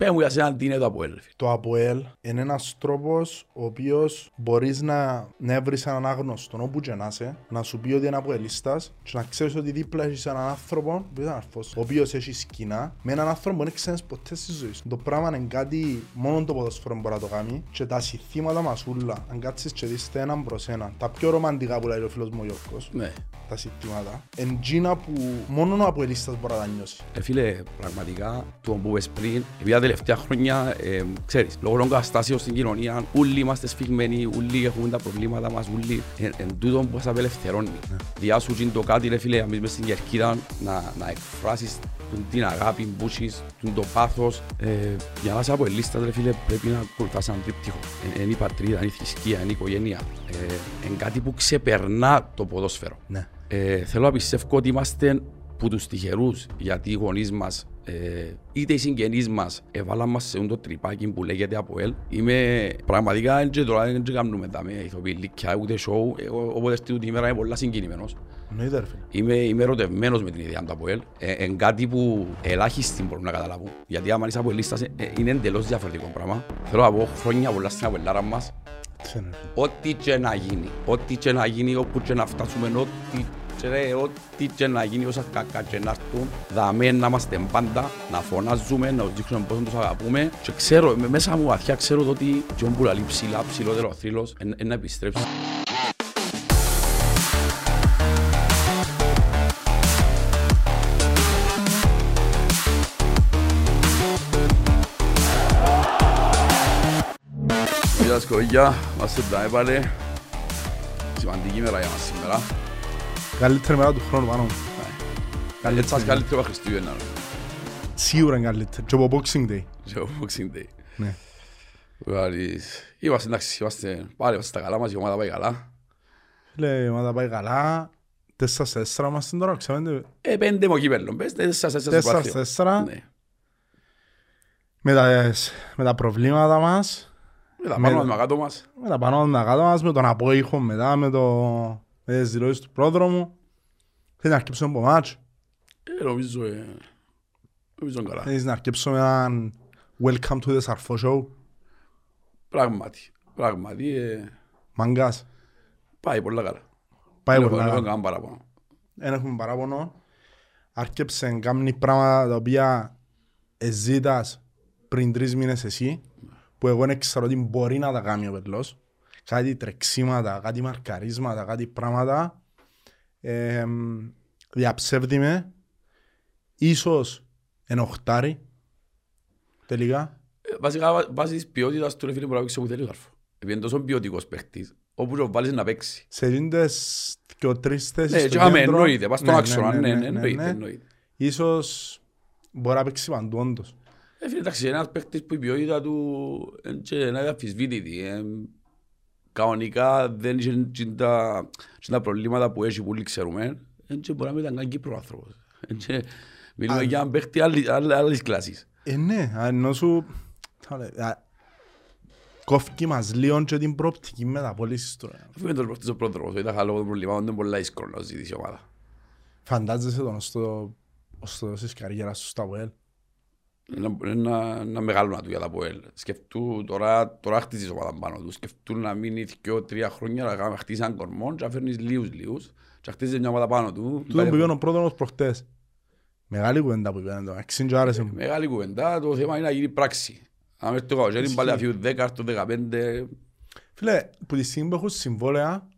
Πες μου για σένα τι είναι το Αποέλ. φίλε. Το ΑΠΟΕΛ είναι ένας τρόπος ο οποίος μπορείς να, να βρεις έναν άγνωστο όπου και να είσαι, να σου πει ότι είναι αποελίστας και να ξέρεις ότι δίπλα έχεις έναν άνθρωπο που είναι αρφός, ο οποίος έχει σκηνά με έναν άνθρωπο που δεν ξέρεις ποτέ στη ζωή σου. Το πράγμα είναι κάτι μόνο το ποδοσφαίρο μπορεί να το κάνει και τα συστήματα μας ούλα, αν κάτσεις και δεις τα έναν προς έναν, τα πιο ρομαντικά που λέει ο φίλος μου ο Γιώργος, Ναι. τα συστήματα, εν τζίνα που μόνο ο αποελίστας μπορεί να τα νιώσει. Ε, φίλε, πραγματικά, το που είπες πριν, επειδή τα τελευταία χρόνια, ε, ξέρεις, λόγω των καταστάσεων στην κοινωνία, όλοι είμαστε σφιγμένοι, όλοι έχουμε τα προβλήματα μας, όλοι, εν, εν τούτον που σας απελευθερώνει. Διά σου γίνει το κάτι, ρε φίλε, εμείς μες στην Κερκίδα, να, να εκφράσεις τον- την αγάπη που έχεις, τον το πάθος. Ε, για να είσαι από ελίστας, ρε φίλε, πρέπει να ακολουθάς έναν τρίπτυχο. Ε, είναι η πατρίδα, είναι η θρησκεία, είναι η οικογένεια. Ε, είναι κάτι που ξεπερνά το ποδόσφαιρο. Ναι. Ε, θέλω να πιστεύω ότι είμαστε που τους τυχερούς γιατί οι γονείς μας ε, είτε οι συγγενείς μας έβαλαν μας σε αυτό το τρυπάκι που λέγεται ΑΠΟΕΛ είμαι πραγματικά δεν και τώρα δεν και κάνουμε τα με ηθοποιή λύκια ούτε σοου εγώ οπότε στην τούτη ημέρα είμαι πολλά συγκινημένος Εννοείται ρε φίλε. Είμαι, είμαι ερωτευμένος με την ιδέα του ΑΠΟΕΛ. Ε, εν κάτι που ελάχιστοι μπορούν να καταλάβουν. Γιατί άμα είσαι ΑΠΟΕΛίστας ε, ε, είναι εντελώς διαφορετικό πράγμα. Θέλω να πω χρόνια πολλά στην ΑΠΟΕΛάρα μας. Έτσι είναι, ρε φίλε. Ό,τι και να γίνει, ό,τι και να γίνει, όπου και να φτάσουμε, ό,τι και, ρε, ό,τι και να γίνει, όσα κακά και να έρθουν, δαμέ να είμαστε πάντα, να φωνάζουμε, να τους δείξουμε πόσο τους αγαπούμε και ξέρω, με- μέσα μου βαθιά ξέρω το ότι και όπου λαλεί ψηλά, ψηλότερο θρύλος, είναι να επιστρέψει. Γεια σκογιά, είμαστε τα πάλι. Σημαντική μέρα για μας σήμερα. Καλύτερη μέρα του χρόνου πάνω. Έτσι σας καλύτερο από Χριστούγεννα. Σίγουρα είναι καλύτερη. Και από Boxing Day. Και ο Boxing Day. Ναι. Βάλεις- Είμαστε εντάξει, είμαστε πάλι είμαστε στα καλά μας, η ομάδα πάει καλά. Φίλε, η ομάδα πάει καλά. 4-4 είμαστε τώρα, ξέρετε. Ε, πέντε μου κύπελλον, πες, τέσσερα, τέσσερα στο πάθιο. 4-4. Ναι. Με τα, με τα προβλήματα μας. Με τα Με- πάνω μας, με τα κάτω μας. Με τα πάνω με τα κάτω μας. Με τον απόϊχο μετά. Με, το, με τις δηλώσεις του πρόδρομου. Θέλεις να αρκέψουμε από μάτς; Ε, νομίζω, ε, νομίζω καλά. Θέλεις να αρκέψουμε έναν Welcome to the Sarfo Show; Πράγματι, πράγματι, ε, Μαγκάς. πάει πολλά καλά. Πάει Δεν πολλά έχω- δεν καλά. έχω κανένα παράπονο. Δεν έχουμε παράπονο. Άρκεψε κάνει πράγματα τα οποία εζήτας πριν τρεις μήνες εσύ, που εγώ δεν ξέρω ότι μπορεί να τα κάνει ο Πελός. Κάτι τρεξίματα, κάτι μαρκαρίσματα, κάτι πράγματα. Ε, διαψεύδει με. Ίσως ενοχτάρει. Τελικά. Ε, Βασικά, βά- βάσει της ποιότητας του ρε φίλε μπορεί να παίξεις όπου θέλεις ο Σαρφό. Επειδή είναι τόσο ποιοτικός παίχτης, όπου το βάλεις να παίξει. Σε δίνοντες και ο τρεις θέσεις Ναι, στο και άμα κέντρο. εννοείται, πας στον Ναι, άξονα, ναι, ναι, ναι, ναι, ναι, εννοείται, ναι. εννοείται. Ίσως μπορεί να παίξει παντού όντως. Ε, φίλε, εντάξει, είναι ένας παίκτης που η ποιότητα του είναι και είναι αδιαφυσβήτητη. Ε, κανονικά δεν είχε και τα, και τα προβλήματα που έχει που όλοι ξέρουμε. Ε, και μπορεί να μην ήταν καν Κύπρος άνθρωπος. Ε, και Μιλούμε Α, για έναν παίκτη άλλη- άλλη- άλλης κλάσης. Ε, ναι, α, ενώ σου... θα λέω, α, Κόφκι μας λίγο και την προοπτική μεταπόλησης τώρα. Αφού είναι το παίκτης ο πρόδρομος, ήταν λόγω των προβλημάτων, είναι πολλά δύσκολο να ζητήσει η ομάδα. Φαντάζεσαι τον στο, στο της καριέρας σου στα ΒΟΕΛ. Είναι ένα- ένα, ένα μεγάλο να του για τα ΠΟΕΛ. Σκεφτού τώρα, τώρα χτίζεις ομάδα πάνω τους. Σκεφτού να μείνει δυο τρία χρόνια να κάνεις- χτίσεις έναν κορμό και να φέρνεις λίγους λίγους και να χτίζεις μια ομάδα πάνω του. Τούτο που είπε ο πρόδρομος προχτές. Μεγάλη κουβέντα που είπε. εν τω μεταξύ, και άρεσε μου. Μεγάλη κουβέντα, το θέμα είναι να γίνει πράξη. Αν έρθει το καλοκαίρι, πάλι αφιούν 10, το 15. Φίλε, που τη στιγμή που έχουν συμβόλαια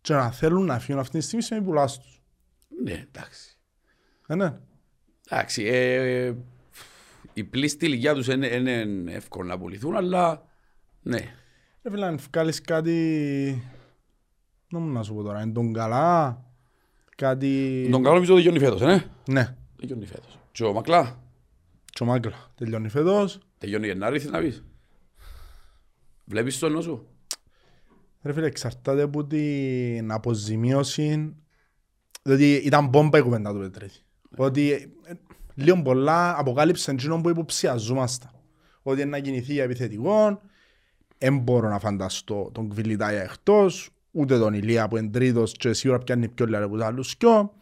και να θέλουν να φύγουν αυτή τη στιγμή σημαίνει πουλάς τους. Ναι, εντάξει. Ε, ναι. Εντάξει, ε, η πλήστη ηλικία τους είναι, είναι εύκολο να πουληθούν, αλλά ναι. Ρε φίλε, αν βγάλεις κάτι... Να μου να σου πω τώρα, είναι τον καλά, κάτι... Τον καλό νομίζω τελειώνει φέτος, ε, ναι; Ναι, Τελειώνει φέτος. Και ο Μακλά, και ο Μάγκλα τελειώνει φέτος. τελειώνει Γενάρη, θέλει να πεις; Βλέπεις το ενό σου; Ρε φίλε, εξαρτάται από την αποζημίωση. Διότι ήταν μπόμπα η κουβέντα του Πετρέτη. Ότι ε, λίγο πολλά αποκάλυψε εκείνο που υποψιαζόμαστε. Ότι είναι να κινηθεί για επιθετικό. Δεν μπορώ να φανταστώ τον Κβιλιτάια εκτός, ούτε τον Ηλία που είναι τρίτος και σίγουρα πιάνει πιο λεπτά από τους άλλους δυο.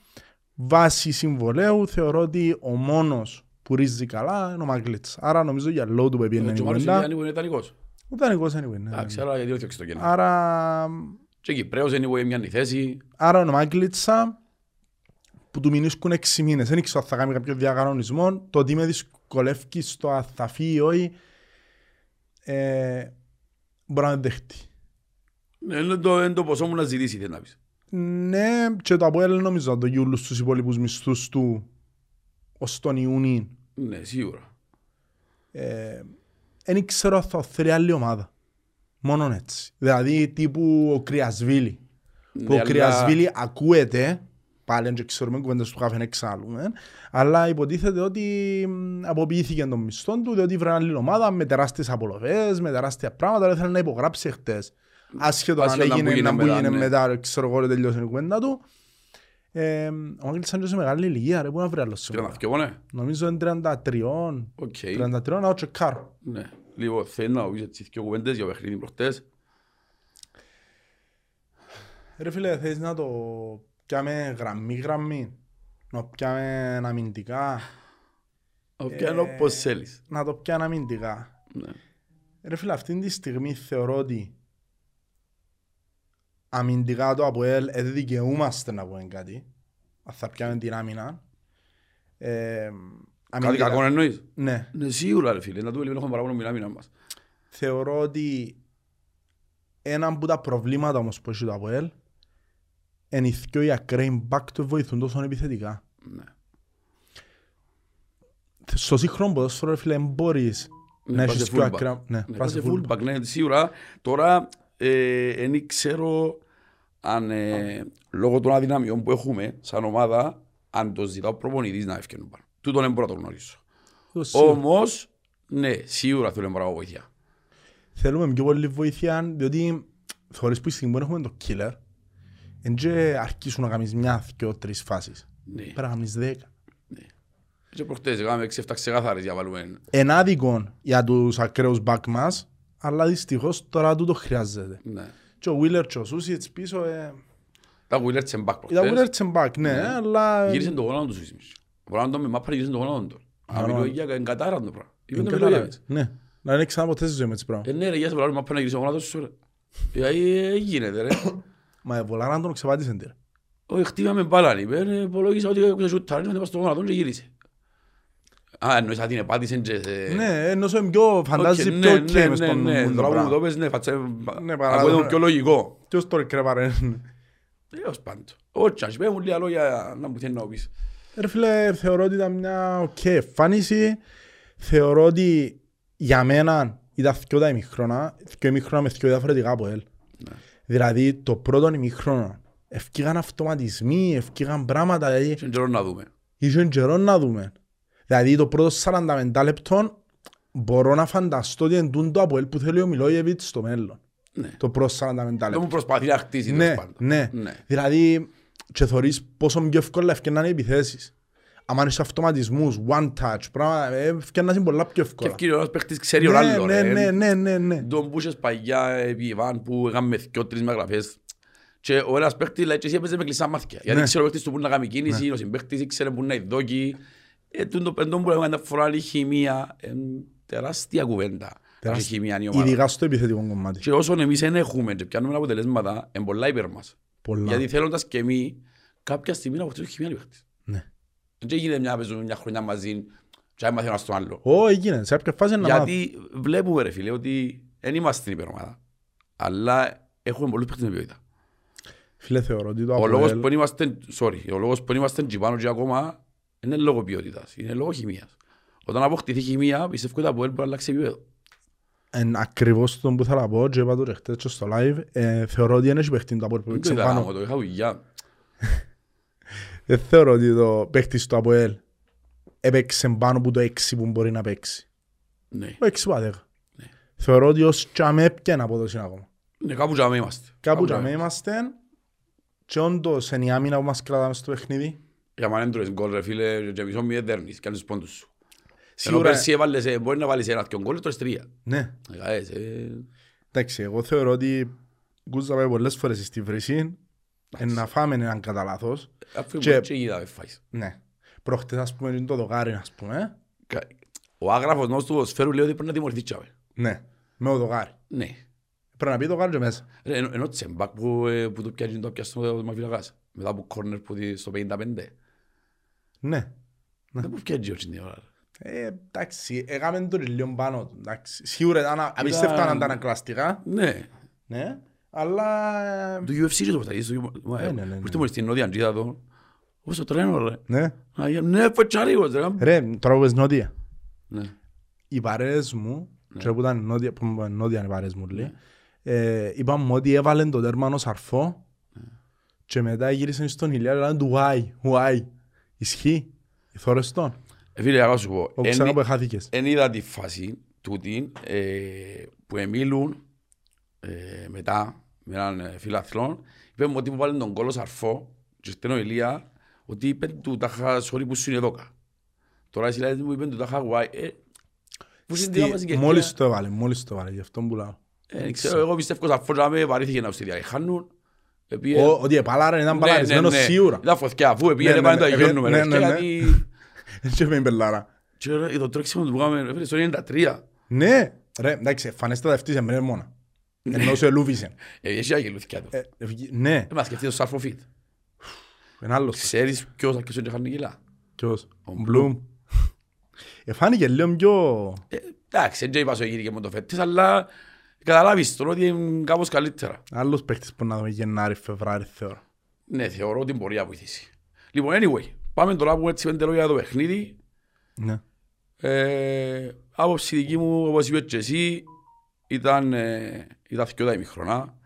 Βάσει συμβολέου θεωρώ ότι ο μόνος που ρίζει καλά είναι ο Μαγκλίτς. Άρα νομίζω για λόγω του που πήγαινε Ο η Τζομάρος κουβέντα. είναι ιταλικός. Ο Δανικός anyway. ναι. Εντάξει, άρα γιατί όχι στο κενό. Άρα, Και Κυπρέος anyway μια η θέση. άρα ο Μαγκλίτσα που του μηνίσκουν έξι μήνες. Δεν ήξερα αν θα κάνει κάποιο διακανονισμό. Το ότι με δυσκολεύει στο αν θα φύγει ή όχι ε, μπορεί να με δεχτεί. Ναι, Είναι το, είναι το ποσό μου να ζητήσει θέλει να πεις. Ναι, και το Αποέλ νομίζω να το γιούλου στους υπόλοιπους μισθούς του ως τον Ιούνιο. Ναι, σίγουρα. Δεν ξέρω αν θα θέλει άλλη ομάδα. Μόνο έτσι. Δηλαδή τύπου ο Κρυασβίλη. Που Ναι, ο αλλά- Κρυασβίλη ακούεται, πάλι δεν ξέρουμε κουβέντες του καφέ εξάλλου, ε, αλλά υποτίθεται ότι μ, αποποιήθηκε τον μισθό του, διότι βρε άλλη ομάδα με τεράστιες απολοφές, με τεράστια πράγματα, αλλά ήθελε να υπογράψει χτες. Άσχετο αν Άσχετο να έγινε που να έγινε που μετά, έγινε ναι. μετά, ξέρω εγώ, τελειώσε η κουβέντα του. Ε, ο Μάγκλης Σάντζος σε μεγάλη ηλικία, ρε, πού να βρει άλλο Και να σήμερα. φκεύω, ναι. Νομίζω είναι 33, Οκ. 33 να το τσεκάρω. Ναι. Λοιπόν, θέλω να πεις έτσι δύο κουβέντες για παιχνίδι προχτές. Ρε φίλε, θες να το πιάμε γραμμή γραμμή, να πιάμε αμυντικά, Πιάνω πώς θέλεις. να το πιάμε αμυντικά. Ναι. Ρε φίλε, αυτή τη στιγμή θεωρώ ότι αμυντικά το ΑΠΟΕΛ δεν δικαιούμαστε να πούμε κάτι. Αν θα πιάμε την άμυνα. Ε, Κάτι αμυντικά- κακό εννοείς; Ναι. Ναι, σίγουρα ρε φίλε. Να του έχουμε παράπονο μιλάμε να μας. Θεωρώ ότι ένα από τα προβλήματα όμως που έχει το ΑΠΟΕΛ είναι οι δυο οι ακραίοι μπακ του βοηθούν τόσο επιθετικά. Ναι. Στο σύγχρονο ποδόσφαιρο, ρε φίλε, δεν μπορείς Ναι, να πάσε έχεις πιο fullback. ακραία... Ναι, Ναι, πάσε πάσε fullback, ναι, σίγουρα. Τώρα, ε, δεν ξέρω αν ε, λόγω των αδυναμιών που έχουμε σαν ομάδα, αν το ζητάω προπονητής να ευκαινούν πάνω. Τούτον δεν μπορώ να το γνωρίσω. Το σίγουρα. Όμως, ναι, σίγουρα θέλουμε πράγμα βοήθεια. Θέλουμε πιο πολύ βοήθεια, διότι θεωρείς που η στιγμή που έχουμε το killer, εν και αρκίσουν να κάνεις μια, δυο, τρεις φάσεις. Ναι. Πρέπει να κάνεις δέκα. Και προχτές έκαμε 6-7 ξεκάθαρες για βάλουμε. Εν άδικο για τους ακραίους back μας, αλλά δυστυχώς τώρα τούτο χρειάζεται. Ναι. Και ο Wheeler και ο Σούσιτς πίσω, ε, Τα Wheeler τσεμπάκ ήταν προχτές. Wheeler και back, ναι, αλλά... Γύρισε το γόνατο του Σούσιμις. Ο Ράντο με μάπρα γύρισε το γόνατο του. Αν μιλώ για εγκατάραν το πράγμα. Είπε το μιλώ για έτσι. Ναι, να είναι ξανά ποτέ στη ζωή με τις πράγματα. Ε, ναι ρε, για σε πράγμα μάπρα να γύρισε το γόνατο σου ρε. Δηλαδή, ε, γίνεται ρε. Μα η Βολάρα τον ξεπάτησε τι ρε. Όχι, χτύπαμε μπάλαν, είπε, ε, υπολόγισα ότι έκουσε σούταρ, είναι στο γόνατο και γύρισε. Α, εννοείς ότι την επάτησαν και σε... Ναι, ενώ σε πιο φαντάζει Οκ, πιο ναι, ok ναι, μες ναι, στον ναι, μουν το τώρα που μου πράγμα. το πες, ναι, φάτσα, Ναι, ακούγεται παράδειγμα. πιο λογικό. Ποιος το κρεβάρε. Έως πάντο. Όχι, ας πέ μου λίγα λόγια να μου θέλει να πεις. Ρε φίλε, θεωρώ ότι ήταν μια οκ εμφάνιση. Θεωρώ ότι για μένα ήταν δυο τα ημιχρώνα, δυο ημιχρώνα με δυο διαφορετικά από ελ. Ναι. Δηλαδή το πρώτο ημιχρόνο ευκήγαν αυτοματισμοί, ευκήγαν πράγματα, δηλαδή Και καιρό να δούμε. είχε καιρό να δούμε. Δηλαδή το πρώτο 45 λεπτών μπορώ να φανταστώ ότι είναι το από ελ που θέλει ο Μιλόγεβιτς στο μέλλον. Ναι. Το πρώτο 45 Δεν λεπτά. μου προσπαθεί να χτίσει Ναι, τέλος πάντων. ναι. Ναι. Δηλαδή, και θωρείς πόσο πιο εύκολα ευκαινάνε οι επιθέσεις. Αν είσαι αυτοματισμούς, one touch, πράγματα, ε, ευκαινάνε πολλά πιο Και εύκολα. ευκαιρία ένας παίχτης ξέρει ο Ναι, άλλος ναι, ρε. ναι, ναι, ναι, ναι. Τον που είχες παγιά επί Ιβάν που έκαμε δυο τρεις megραφές και ο ένας παίχτης λέει και εσύ έπαιζες με κλειστά μάτια. Γιατί Ναι. ξέρω ο παίχτης του που να κάνει κίνηση, ο συμπαίχτης ήξερε που να ειδόκει. Ε, τούτο το πεντό που έκαμε τα φορά η χημεία, ε, τεράστια κουβέντα. Έχει χημεία η ομάδα. Ειδικά στο επιθετικό κομμάτι. Και όσον εμείς δεν έχουμε και πιάνουμε αποτελέσματα, είναι πολλά υπέρ μας. Πολλά. Γιατί θέλοντας και εμείς, κάποια στιγμή να αποκτήσουμε χημεία οι παίχτες. Ναι. Δεν γίνεται μια, παίζουμε μια χρονιά μαζί και έμαθε ένας τον άλλο. Ω, έγινε. Σε κάποια φάση να μάθω. Γιατί βλέπουμε ρε φίλε ότι δεν είμαστε στην υπερομάδα. Αλλά έχουμε πολλούς παίχτες με ποιότητα. Φίλε, θεωρώ ότι το Ο λόγος Αποέλ... που δεν είμαστε, sorry, ο λόγος που δεν είμαστε τζιπάνω και ακόμα είναι λόγω ποιότητας, είναι λόγω χημίας. Όταν αποκτηθεί χημία, πιστεύω ότι το Αποέλ μπορεί να αλλάξει επίπεδο. Εν ακριβώς τον που θα πω και είπα το και χτες και στο live, ε, θεωρώ ότι δεν έχει παίχτη το Αποέλ που Δεν το έπαιξε είδα πάνω. γάμο, το είχα δουλειά. Δεν θεωρώ ότι το παίχτης του Αποέλ έπαιξε πάνω από το 6 που μπορεί να παίξει. Ναι, Το 6 που αδέκα. Θεωρώ ότι ως τσάμε έπιανε απόδοση ακόμα. ναι κάπου τζάμε είμαστε. Κάπου τζάμε. τσάμε είμαστε και όντως είναι η άμυνα που μας κρατάμε στο παιχνίδι. Για μάνα δεν τρώεις γκολ ρε φίλε, και μισό μη δεν δέρνεις, κάνεις τους πόντους σου. Ενώ Σίγουρα, πέρσι έβαλες, ε, μπορεί να βάλεις ένα δυο γκολ, τρώεις τρία. ναι. Ε, ε, Εντάξει, εγώ θεωρώ ότι γκούζα πάει πολλές φορές στη βρύση, εν να φάμε έναν κατά λάθος. Αφού Και- και... και είδα με φάεις. Ναι. Προχτές ας πούμε είναι το δοκάρι ας πούμε. κα- ο άγραφος νόμος του ποδοσφαίρου λέει ότι πρέπει να τιμωρηθεί τσάβε. Ναι, με ο Δογάρι. Ναι. Πρέπει να πει το Δογάρι και μέσα. Ρε, ενώ, ενώ τσεμπάκ που, ε, που το πιάζει το πιάσει στο μαφυλακάς. Μετά από κόρνερ που δει στο 55. Ναι. Δεν που πιάζει όχι την ώρα. Ε, εντάξει, έκαμε το λίγο πάνω του. εντάξει. Σίγουρα ήταν απίστευτα να τα ανακλαστικά. Ναι. Ναι. Αλλά... ε, Το UFC και το παταγείς. το- ναι, ναι, ναι. Που ήρθε μόλις στην Νότια Αντζίδα εδώ. Πώς το τρένο ρε. Ναι. Α, Ναι, φετσάρικος ρε. Ρε, τώρα που πες νότια. Ναι. Οι παρέες μου, και που ήταν νότια, που ήταν νότια είναι οι παρέες μου, Ναι. λέει, ε, είπαν μου ότι έβαλε το τέρμα ενός αρφό και μετά γύρισαν στον ηλιά και λένε του why, why. Ισχύει; Θόρες τον. Ε, Φίλε, εγώ σου πω. Ο εν- ξανά που χάθηκες. Εν είδα τη φάση τούτη ε, που εμίλουν ε, μετά με έναν ε, φιλαθλόν είπε μου ότι μου βάλει τον κόλος σαρφό και στενό Ηλία ότι είπε του τάχα sorry που σου είναι δόκα. Τώρα εσύ λέει μου είπε του τάχα guay. Ε, που Στη- στην μας Μόλις το έβαλε, μόλις το έβαλε, γι' αυτό που λέω. Ε, ξέρω, εγώ πιστεύω σαρφό να με βαρύθηκε να ουστηρία. Χάνουν. επίε- Ο- Ότι επαλάρα ήταν Ναι, παλαρισμένος ναι, ναι. σίγουρα. Ήταν φωτιά, αφού Ναι, επίε ναι, πάνε το ναι, αγιώνουμε. ναι, ρε, ναι, και ναι. γιατί- Έτσι με μπελάρα. και ρε, Το τρέξιμο του που κάνουμε, ρε, φίλε, στο 93. Ναι, ρε, εντάξει, φανέστατα ευτύσε με μόνα. Ενώ σε λούβησε. Ε, Έχει αγγελούθηκια του. Ε, ευγε- Ναι, Ε, Μα σκεφτεί το σάρφο φιτ. είναι άλλος. Ξέρεις ποιος αρκεσόν και χάνει κιλά. Ποιος, Ο ο Μπλουμ. Εφάνηκε λίγο πιο... Ε, Εντάξει, δεν είπα σου έγινε και με το φέτης, αλλά καταλάβεις τώρα ότι είναι κάπως καλύτερα. Άλλος παίκτης που να δούμε Γενάρη, Φεβράρι, θεωρώ. Ναι, θεωρώ ότι μπορεί να βοηθήσει. Λοιπόν, anyway, πάμε τώρα που έτσι πέντε λόγια για το παιχνίδι. Ναι. Ε, άποψη δική μου, όπως είπες και εσύ, ήταν, ε, ήταν δυο τα ημιχρονά.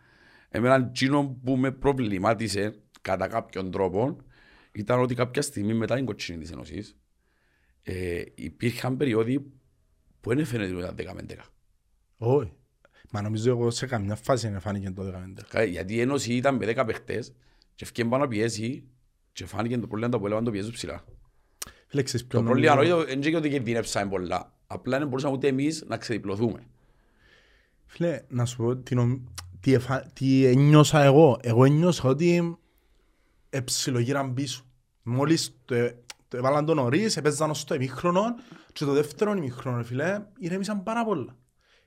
Εμένα εκείνο που με προβλημάτισε κατά κάποιον τρόπο ήταν ότι κάποια στιγμή μετά την κοτσίνη της Ενωσής ε, υπήρχαν περιόδοι που δεν έφερε ότι ήταν 10 Όχι. Μα νομίζω εγώ σε καμιά φάση δεν φάνηκε το 15. Κα- Γιατί η Ένωση ήταν με 10 παιχτές και ευκαιρία πάνω να πιέσει και φάνηκε το πρόβλημα που έλαβαν το πιέζουν ψηλά. Φίλε, ξέρεις ποιο Το πρόβλημα νομίζω- είναι και ότι κινδυνεύσαμε πολλά. Απλά δεν μπορούσαμε ούτε εμείς να ξεδιπλωθούμε. Φίλε, να σου πω τι, νομ... τι, εφα... τι ένιωσα εγώ. Εγώ ένιωσα ότι εψιλογύραν πίσω. Μόλις το, το έβαλαν τον νωρίς, έπαιζαν ως το ημίχρονο και το δεύτερο ημίχρονο, ρε φίλε, ηρέμησαν πάρα πολλά.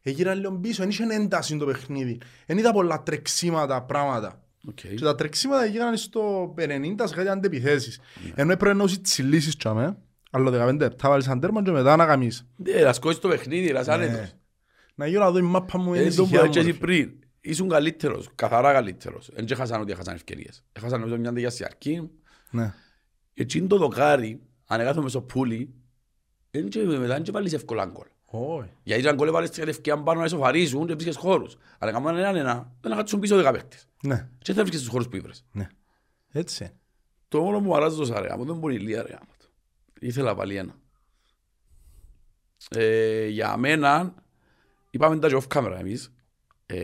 Έγιναν λίγο πίσω, δεν είχε ένταση το παιχνίδι. Δεν είδα πολλά τρεξίματα, πράγματα. Οκ. Και τα τρεξίματα έγιναν στο 50 σε κάτι αντεπιθέσεις. Ενώ έπρεπε να ουσί τις λύσεις τσάμε, αλλά 15 λεπτά βάλεις ένα τέρμα και μετά να καμίσεις. Ναι, να σκόσεις το παιχνίδι, να είσαι άνετος. Να γύρω να δω η μάπα μου, είναι Ε, η το που ησυχία μου, έτσι ρε εσύ φίλε. πριν. Ήσουν καλύτερος, καθαρά καλύτερος. Δεν έχασαν ότι έχασαν ευκαιρίες. Έχασαν νομίζω μια αντίγεια στη αρκή. Ναι. Έτσι το δοκάρι, αν έκαθομαι στο πουλί, δεν και- μετά δεν και βάλεις εύκολα γκολ. Όχι. Γιατί ήταν γκολ έβαλες την ευκαιρία πάνω να ισοφαρίσουν και βρίσκες χώρους. Αλλά έκαναν έναν ένα, δεν να κάτσουν πίσω δέκα παίκτες. Ναι, Και θα βρίσκες τους χώρους που ήβρες. ναι. Έτσι. είναι. Το μόνο μου αράζει το σαρέ, άμα δεν μπορεί η Λία ρε άμα το. Ήθελα πάλι ένα. Ε, για μένα, είπαμε τα και off camera εμείς, ε,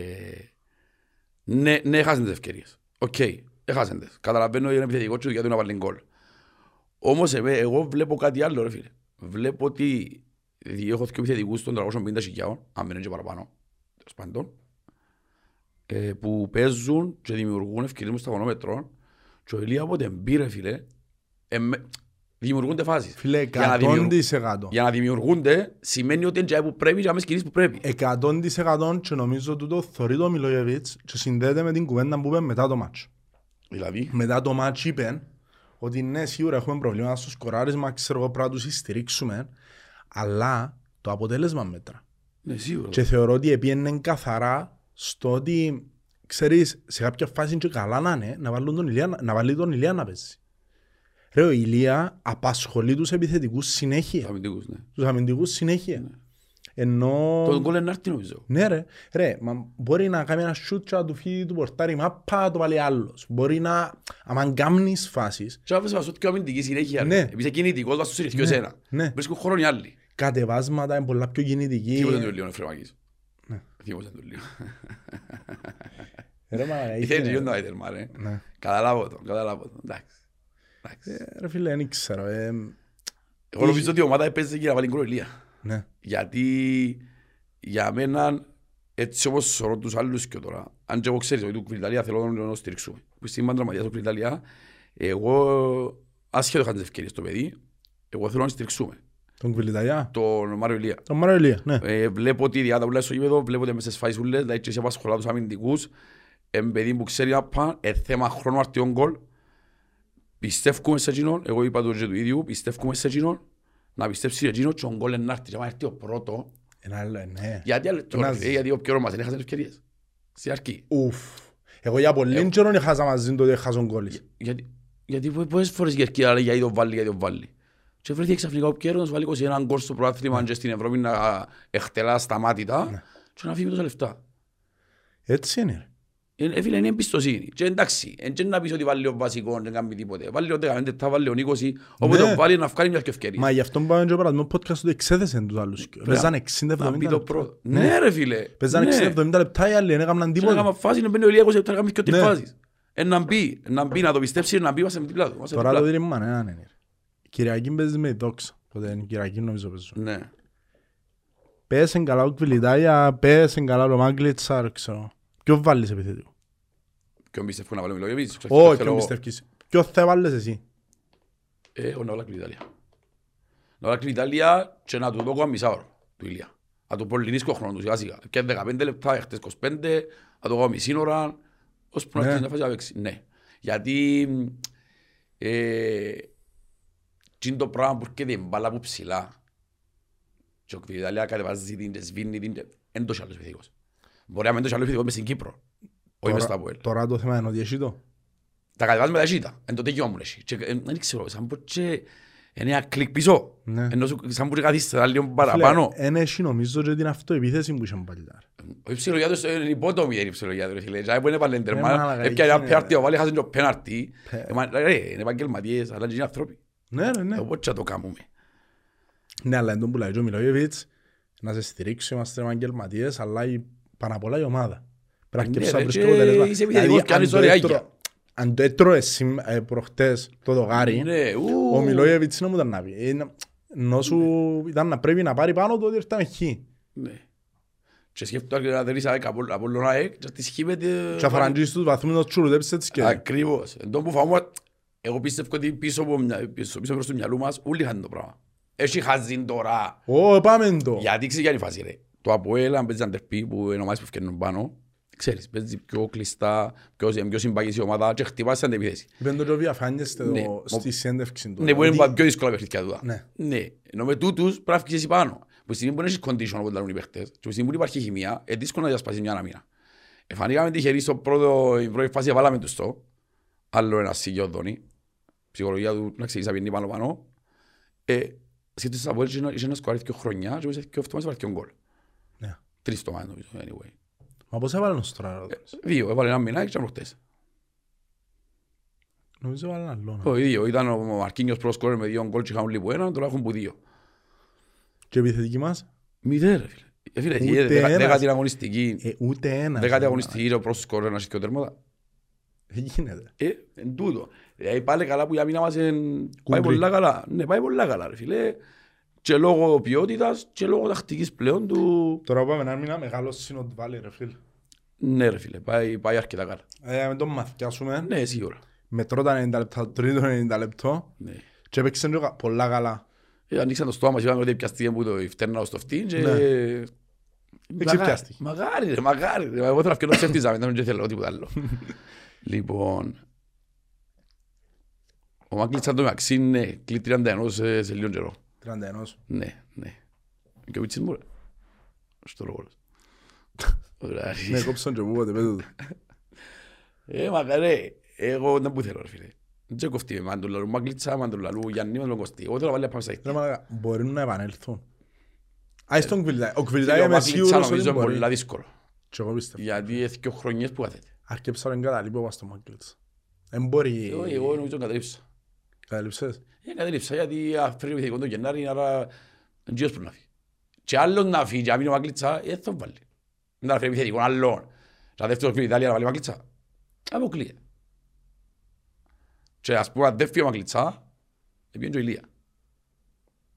ναι, ναι έχασαν τις ευκαιρίες. Οκ, έχασαν τις. Καταλαβαίνω ότι είναι επιθετικό και γιατί να βάλει γκολ. Όμως εμέ- εγώ βλέπω κάτι άλλο ρε φίλε. Βλέπω ότι διότι έχω δύο επιθετικούς των 350 χιλιάων, αν δεν είναι και παραπάνω, τέλος πάντων, ε, που παίζουν και δημιουργούν ευκαιρίες μες στο χρονόμετρο και ο Ηλία από την πήρε φίλε, εμ- δημιουργούνται φάσεις. Φίλε, Για να δημιουργ- 100%. Για να δημιουργούνται σημαίνει ότι είναι τζάι που πρέπει και να μες σκηνείς που πρέπει. 100% και νομίζω τούτο θωρεί το Μιλόγεβιτς και συνδέεται με την κουβέντα που είπε μετά το μάτσο. Δηλαδή, Μετά το μάτσο είπε ότι ναι, σίγουρα έχουμε προβλήματα στο σκοράρισμα, ξέρω εγώ πρέπει να τους στηρίξουμε, αλλά το αποτέλεσμα μέτρα. ναι σίγουρα. Και θεωρώ ότι επίενε καθαρά στο ότι, ξέρεις, σε κάποια φάση είναι και καλά να είναι, να, βάλουν τον Ηλία, να βάλει τον Ηλία να παίζει. Ρε, ο Ηλία απασχολεί τους επιθετικούς συνέχεια. Αμυντικούς, ναι. Τους αμυντικούς συνέχεια. Ενώ... Το γκολ είναι άρτη νομίζω. Ναι ρε, ρε, μα μπορεί να κάνει ένα σούτ και να του φύγει του πορτάρι μάπα, το βάλει άλλος. Μπορεί να, άμα κάνεις φάσεις, Και άφησα μας ότι και αμυντική συνέχεια. ρε. Ναι. Επειδή είσαι κινητικός, vas στο συρρυθκείο Ναι, εσένα. ναι. Βρίσκουν χρόνο οι άλλοι. κατεβάσματα είναι πολλά πιο κινητική. Τίποτε του λίγο, Φρεμάκης. Ναι. Τίποτε του λίγο. Ρε, μα, Ήθελε ήθελε- και το άιτελμα, ρε. Ναι. Καταλάβω το, καταλάβω το. Εντάξει. Εντάξει. Ε, Ρε φίλε, δεν ξέρω. ε, Εγώ νομίζω ότι η ομάδα έπαιζε για να βάλει γκολ ο Ηλία. Ναι. Γιατί για μένα, έτσι όπως σωρώ τους άλλους και τώρα, αν και εγώ ξέρεις ότι του Κριταλία θέλω να το στηρίξουμε. Που στην μάντρα Ματιάς του Κριταλία, εγώ, άσχετο είχαν τις ευκαιρίες το παιδί, εγώ θέλω να στηρίξουμε. Τον Κβιλιταγιά. τον Μάριο Ηλία. Τον Μάριο Ηλία, ναι. Ε, βλέπω ότι η διάτα που λέει στο γήπεδο, βλέπω ότι μέσα στις φάσεις ούλες, δηλαδή και σε απασχολά τους αμυντικούς, εν παιδί που ξέρει να πά, ε, θέμα χρόνου αρτιών γκολ. Πιστεύουμε σε εκείνον, εγώ είπα το και του ίδιου, πιστεύουμε σε εκείνον, να πιστέψει σε εκείνον και ο γκολ είναι να έρθει και να έρθει ο πρώτο. Ένα άλλο, ναι. Γιατί, άλλο- τώρα, Νάζει. ε, γιατί ο πιο μας δεν έχασε ευκαιρίες. Στην αρχή. Ουφ. Εγώ για πολύ καιρό έχασα μαζί του ότι έχασαν κόλλης. Γιατί, γιατί πο- πόσες φορές η Κερκίδα λέει γιατί το βάλει, γιατί το βάλει. Και βρέθηκε ξαφνικά ο Πιέρο να σου βάλει 21 γκολ στο πρωτάθλημα και στην Ευρώπη να εκτελά σταμάτητα και να φύγει με τόσα λεφτά. Έτσι είναι. Ρε. Ε, φίλε, είναι εμπιστοσύνη. Και εντάξει, εν και να πεις ότι βάλει ο βασικός, δεν κάνει τίποτε. Βάλει ο 15, θα βάλει ο 20, όποτε Ναι. το βάλει να βγάλει μια και ευκαιρία. Μα γι' αυτό πάμε και παραδείγμα podcast ότι εξέθεσαν τους άλλους. Παίζαν 60-70 Να μπει το λεπτά. πρώτο. Ναι ρε φίλε. Παίζαν Ναι. 60-70 λεπτά οι άλλοι, δεν έκαναν Και να κάνουμε τίποτα. φάση, να μπαίνει ο Ηλιακός, να κάνουμε και ό,τι Ναι. φάσεις. Ε, να μπει, να μπει, να το πιστέψει, να μπει, είμαστε με δίπλα του. είμαστε Τώρα δίπλα το του. δίλημα ναι, ναι, ναι. Κυριακή παίζεις με η δόξα. Τότε είναι Κυριακή νομίζω παίζω. Ναι. Πέσεν καλά ο Κβιλιτάγια, πέσεν καλά ο Μάγκλητσα, δεν ξέρω. Ποιο βάλεις επιθετικό; Ποιον πιστεύω να βάλει ο Μιλόγεβιτς. Όχι, Θέλω- ποιο πιστεύεις. Ποιο θα βάλεις εσύ; Ε, ο Ναόλα κλείνει Ιταλία. Ναόλα κλείνει Ιταλία και να του δω ακόμα μισά ώρα του Ηλία. Να του πολυνίσκω χρόνο του σιγά σιγά. Και 15 λεπτά, χτες 25, να του δω μισή ώρα, ως που να Ναι. αρχίσει να φάσει να παίξει. Ναι. Γιατί ε, τι είναι το πράγμα που έρχεται η μπάλα από ψηλά. Και ο Ιταλία κατεβάζει την, και σβήνει την, και εν τόσο άλλος επιθετικός. Μπορεί να μην τόσο άλλος επιθετικός μες στην Κύπρο. Όχι μες στα Τώρα- ΑΠΟΕΛ. Τώρα το θέμα είναι ότι έχει το. Τα κατεβάζεις με τα ζήτα. Εν τότε γιο μου εσύ. Και, ε, Δεν ξέρω, σαν πω και είναι ένα κλικ πίσω. Ναι. Ενώ σου- σαν που και καθίστε λίγο παραπάνω. Εν έχει νομίζω και την αυτοεπίθεση που είχαν παλιά. Ο υψηλογιάτος είναι υπότομη είναι υψηλογιάτος. ρε φίλε. Και που είναι Ε, παλέντερμα. μάλακα, Έπιανε ένα εκείνη, πέναρτι, ο βάλει χάσαν και ο πέναρτι. Πε. Ε, μα, ρε, Είναι επαγγελματίες, αλλά και είναι άνθρωποι. Ναι, ρε, ναι. Οπότε θα το κάνουμε. Ναι, αλλά εν τω που λέει και ο Μιλόγεβιτς, να σε στηρίξει, είμαστε επαγγελματίες, αλλά η- πάνω απ' όλα η ομάδα. Πρέπει να Ναι, αρκεψεις να ρε, βρεις και το αποτέλεσμα. είσαι επιθετικός Δηλαδή, και κάνεις αν το ωραία έτρωε- άγια. Αν το έτρωε σήμ- ε, προχτές το δογάρι, Ναι, ου. ο Μιλόγεβιτς να μου ήταν να πει. Ε, να- Ενώ σου ήταν να πρέπει να πάρει πάνω το ότι ήρθαμε χ. Ναι. Και σκέφτομαι να δερείς ΑΕΚ από από όλον ΑΕΚ και στη σχή με τη- Και αφαραντζείς τους βαθμούς να τσουρουδέψεις έτσι και... Ακριβώς. Εν τω που φάμε, εγώ πιστεύω ότι πίσω, από, μια- πίσω, πίσω προς το μυαλό μας όλοι είχαν το πράγμα. Έχει χαζίν τώρα. Ω, πάμε το. Γιατί ξέρει ποια είναι η φάση ρε. Το Αποέλ, αν παίζεις αντερπή που είναι ομάδες που φτιάχνουν πάνω, ξέρεις, παίζει πιο κλειστά, πιο, πιο συμπαγής η ομάδα και χτυπάς σαν επιθέση. Είπεν το και ο διαφάνειες Ναι, το- στη συνέντευξη του. Ναι, που είναι Ότι- πιο δύσκολα παιχνίδια τούτα. Ναι. Ναι. Ενώ με τούτους πρέπει να φύγεις εσύ πάνω. Που στη στιγμή που δεν έχεις condition όπως λαλούν οι παίχτες και που στη στιγμή που υπάρχει χημεία, είναι δύσκολο να διασπάσεις μια αναμήνα. Εφανήκαμε τυχεροί στο πρώτο, η πρώτη φάση βάλαμε το στο. Άλλο ένα σιγιόδονι. Ψυχολογία του να ξέρεις να πιένει πάνω πάνω. Ε, σκέφτεσαι στα πόλη είχε ένα σκοράρι δύο χρονιά και μέσα και αυτομάτως βάλει και γκολ. Ναι. Τρεις το μάτι νομίζω, anyway. Μα πώς έβαλαν ως τώρα, ρωτάς. Δύο, έβαλε ένα μηνάκι και προχτές. Νομίζω έβαλαν άλλο. Το ίδιο, ήταν ο Μαρκίνιος πρώτος σκόρερ με δύο γκολ και είχαν λίγο ένα, τώρα έχουν που δύο. Και η επιθετική μας, Μηδέν ρε φίλε. Ε, φίλε, Ούτε γίνεται δεκα- ένας. δέκατη αγωνιστική. ε, ούτε ένα. Δέκατη αγωνιστική είναι ο πρώτος σκόρερ να έχει και ο τέρματα. Δεν γίνεται. Ε, εν τούτο. Δηλαδή πάλι καλά που η αμήνα μας εν- πάει Κουμπρί. πολλά καλά. Ναι, πάει πολλά καλά ρε φίλε. Και λόγω ποιότητας και λόγω τακτικής πλέον του... Τώρα πάμε να μήνα μεγάλο σύνοτ βάλει ρε φίλ. Ναι ρε φίλε, πάει, πάει αρκετά καλά. Ε, με τον μαθιάσουμε. Ναι, σίγουρα. Με πρώτα 90 λεπτά, τρίτο 90 λεπτό. Ναι. Και έπαιξαν και κα- πολλά καλά. Ε, ανοίξαν το στόμα μας, είπαμε ότι πιαστήκε που το φτέρνα στο φτύν και... Ναι. Μαγάρι- Εξεπιάστηκε. Μαγάρι ρε, μαγάρι ρε. Εγώ θέλω να ψεύτιζα, μετά δεν θέλω τίποτα άλλο. Λοιπόν... Ο Μάγκλητς αν το μεταξύ είναι κλεί 31 σε, σε λίγο καιρό. 31. Ναι, ναι. Και ο Βίτσις μου ρε. Στο λόγο. Ωραία. Ναι, κόψαν και πούποτε, πέτω του. Ε, μακαρέ. Εγώ δεν που θέλω ρε φίλε. Δεν κοφτεί με μάντου λαλού Μάγκλητσα, μάντου λαλού Γιάννη, μάντου Κωστή. Εγώ θέλω να βάλει να πάμε στα Ρε ίχτη. μαλάκα, μπορεί να επανέλθουν. Α, στον Κβιλτάι. Ο Ο Κβιλτάι είμαι Μάγκλητσα σίγουρος νομίζω ότι είναι μπορεί. πολύ δύσκολο. Και εγώ πιστεύω. Γιατί έχει και χρονιές που κάθεται. Αρκέψα να εγκαταλείπω μας το Μάγκλητς. Εν μπορεί... Εγώ- Εγώ νομίζω κατέληψα. Καταλήψες. Ε, κατέληψα γιατί αφήνει επιθετικό τον Γενάρη, άρα δεν ξέρεις που να φύγει. Και άλλον να φύγει, αν είναι ο Μάγκλητσα, ε, θα τον βάλει. Δεν θα φέρει επιθετικό, άλλον. Θα δεύτερο στην Ιταλία να βάλει Μάγκλητσα. Αποκλείεται. Και ας πούμε, αν δεν φύγει ο Μάγκλητσα, πήγαινε και ο Ηλία.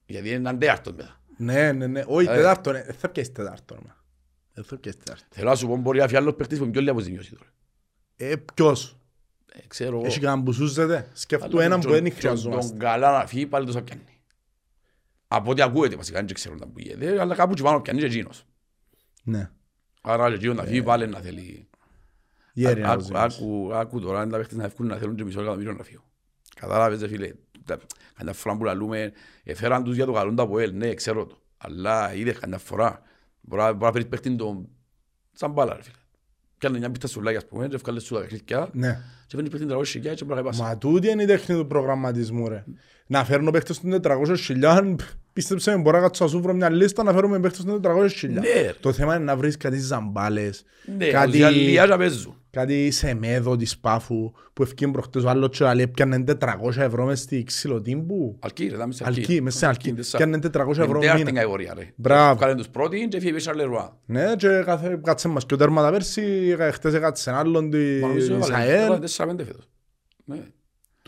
Γιατί είναι έναν τέταρτον μετά. Ναι, ναι, ναι. Όχι, Ε. τετάρτον. ε, Θα πιέσει τετάρτον. μα. Ε, Θα πιέσει τετάρτον. Θέλω να σου πω, μπορεί να φύγει άλλος παίχτης που είναι πιο λίγα αποζημιώσει τώρα. Ε, ποιος; Ε, ξέρω εγώ. Έχει κανέναν που σούζεται. Σκέφτου Αλλά έναν τον- που δεν τον- χρειαζόμαστε. Τον καλά να φύγει, πάλι το θα πιάνει. Από ό,τι ακούγεται βασικά, δεν ξέρω να που γίνεται, αλλά κάπου και πάνω πιάνει και εκείνος. Ναι. Άρα και εκείνος να φύγει πάλι να θέλει. Γέρι να Άκου- το ζήσεις. Άκου άκου τώρα, είναι τα παίχτες να ευκούν να θέλουν και μισό εκατομμύριο να φύγουν. Κατάλαβες, ρε φίλε. Τα- Καμιά φορά που λαλούμε, έφεραν τους για το καλό του ΑΠΟΕΛ, ναι, ξέρω το. Αλλά είδες καμιά φορά, μπορεί να- μπορεί να φέρεις παίχτην τον σαν μπάλα, ρε φίλε. Πιάνε μια πίτα σουλάκια, ας πούμε, και ευκάλες σου τα παιχνίδια, Ναι. και φέρνεις παίχτην 300 χιλιάδες και μπορεί να πάει πάσα. Μα τούτη είναι η τέχνη του προγραμματισμού ρε. Να φέρνω παίχτες των 400.000, πίστεψε με μπορώ να κάτσω να σου βρω μια λίστα να φέρουμε παίχτες των 400.000. Ναι, ρε. Το θέμα είναι να βρεις κάτι ζαμπάλες, Ναι, κάτι, οι αλλιάς να παίζουν. κάτι σε μέδο της πάφου που ευκεί προχτές ο άλλος και λέει πιάνε 400 ευρώ μες στη ξυλοτύμπου. Αλκή, ρε, δάμε σε Αλκή, μες σε αλκή. τεσσάρ. Πιάνε 400 ευρώ Με τέαρτη μήνα. κατηγορία, ρε. Μπράβο. Κάνε τους πρώτοι και φύγει πίσω Σαρλερουά. Ναι, και κάθε- κάτσε μας και ο τέρματα πέρσι, χτες έκατσε έναν άλλον Μα νομίζω της έβαλε- ΑΕΛ.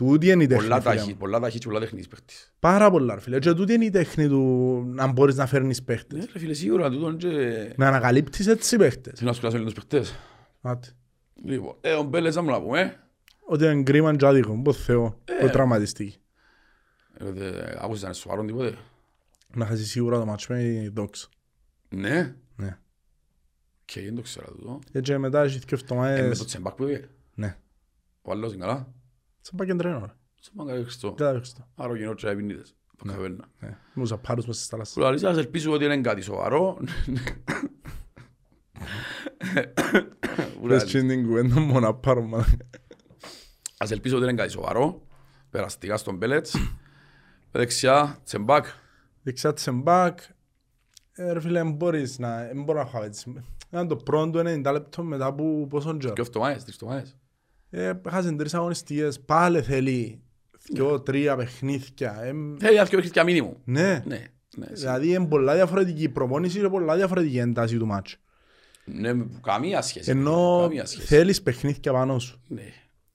Τούτη είναι η τέχνη, Πολλά φίλε ταχύ, μου. πολλά ταχύ και πολλά τεχνής παίχτης. Πάρα πολλά, ρε φίλε. Και τούτη είναι η τέχνη του να μπορείς να φέρνεις παίχτες. Ναι, ρε φίλε, σίγουρα τούτον και... Να ανακαλύπτεις έτσι παίχτες. Θέλω να σχολιάσω λίγο τους παίχτες. Άτε. Λοιπόν, ε, ο Μπέλες να μου να πούμε. Ότι είναι κρίμα και άδικο, πως Θεό, Ε. που τραυματιστεί. Ε, δε- Άκουσες να είναι σοβαρόν τίποτε; Να χάσεις σίγουρα το μάτσο με η Δόξα. Ναι. Ναι. Και δεν το ξέρω τούτο. Έτσι μετά έχει και Ε, με εβδομάδες. το τσεμπάκ που είπε. Ναι. Ο άλλος είναι καλά. Σε πάει κεντρένο, ρε. Τσεμπάκ καλή Χριστό. Δεν θα δείξεις το. Άρα ο κοινός και επινίδες. Το καβέρνα. Ναι. Μου ζαπάρους μες στη Που θάλασσα. λαλείς, ας ελπίσουμε ότι είναι κάτι σοβαρό. Που Πες λαλείς, και την κουβέντα μόνο να πάρω, μα. Ας ελπίσω ότι είναι κάτι σοβαρό. Περαστικά στον Μπέλετς. Δεξιά, τσεμπάκ. Δεξιά τσεμπάκ. Ε, Ρε φίλε, εν μπορείς να... εν μπορώ να έχω έτσι. Ήταν το πρώτο 90 λεπτό μετά από πόσον Και καιρό. εβδομάδες, τρεις εβδομάδες. Ε, Έχασαν τρεις αγωνιστικές. Πάλι θέλει δυο, τρία παιχνίδια. Ε, Θέλει να φτιάξει και μήνυμο. Ναι. Ναι, ναι. Δηλαδή είναι πολλά διαφορετική η προπόνηση και πολλά διαφορετική η ένταση του μάτσου. Ναι, καμία σχέση. Ενώ Καμία σχέση. θέλεις παιχνίδια πάνω σου. Ναι.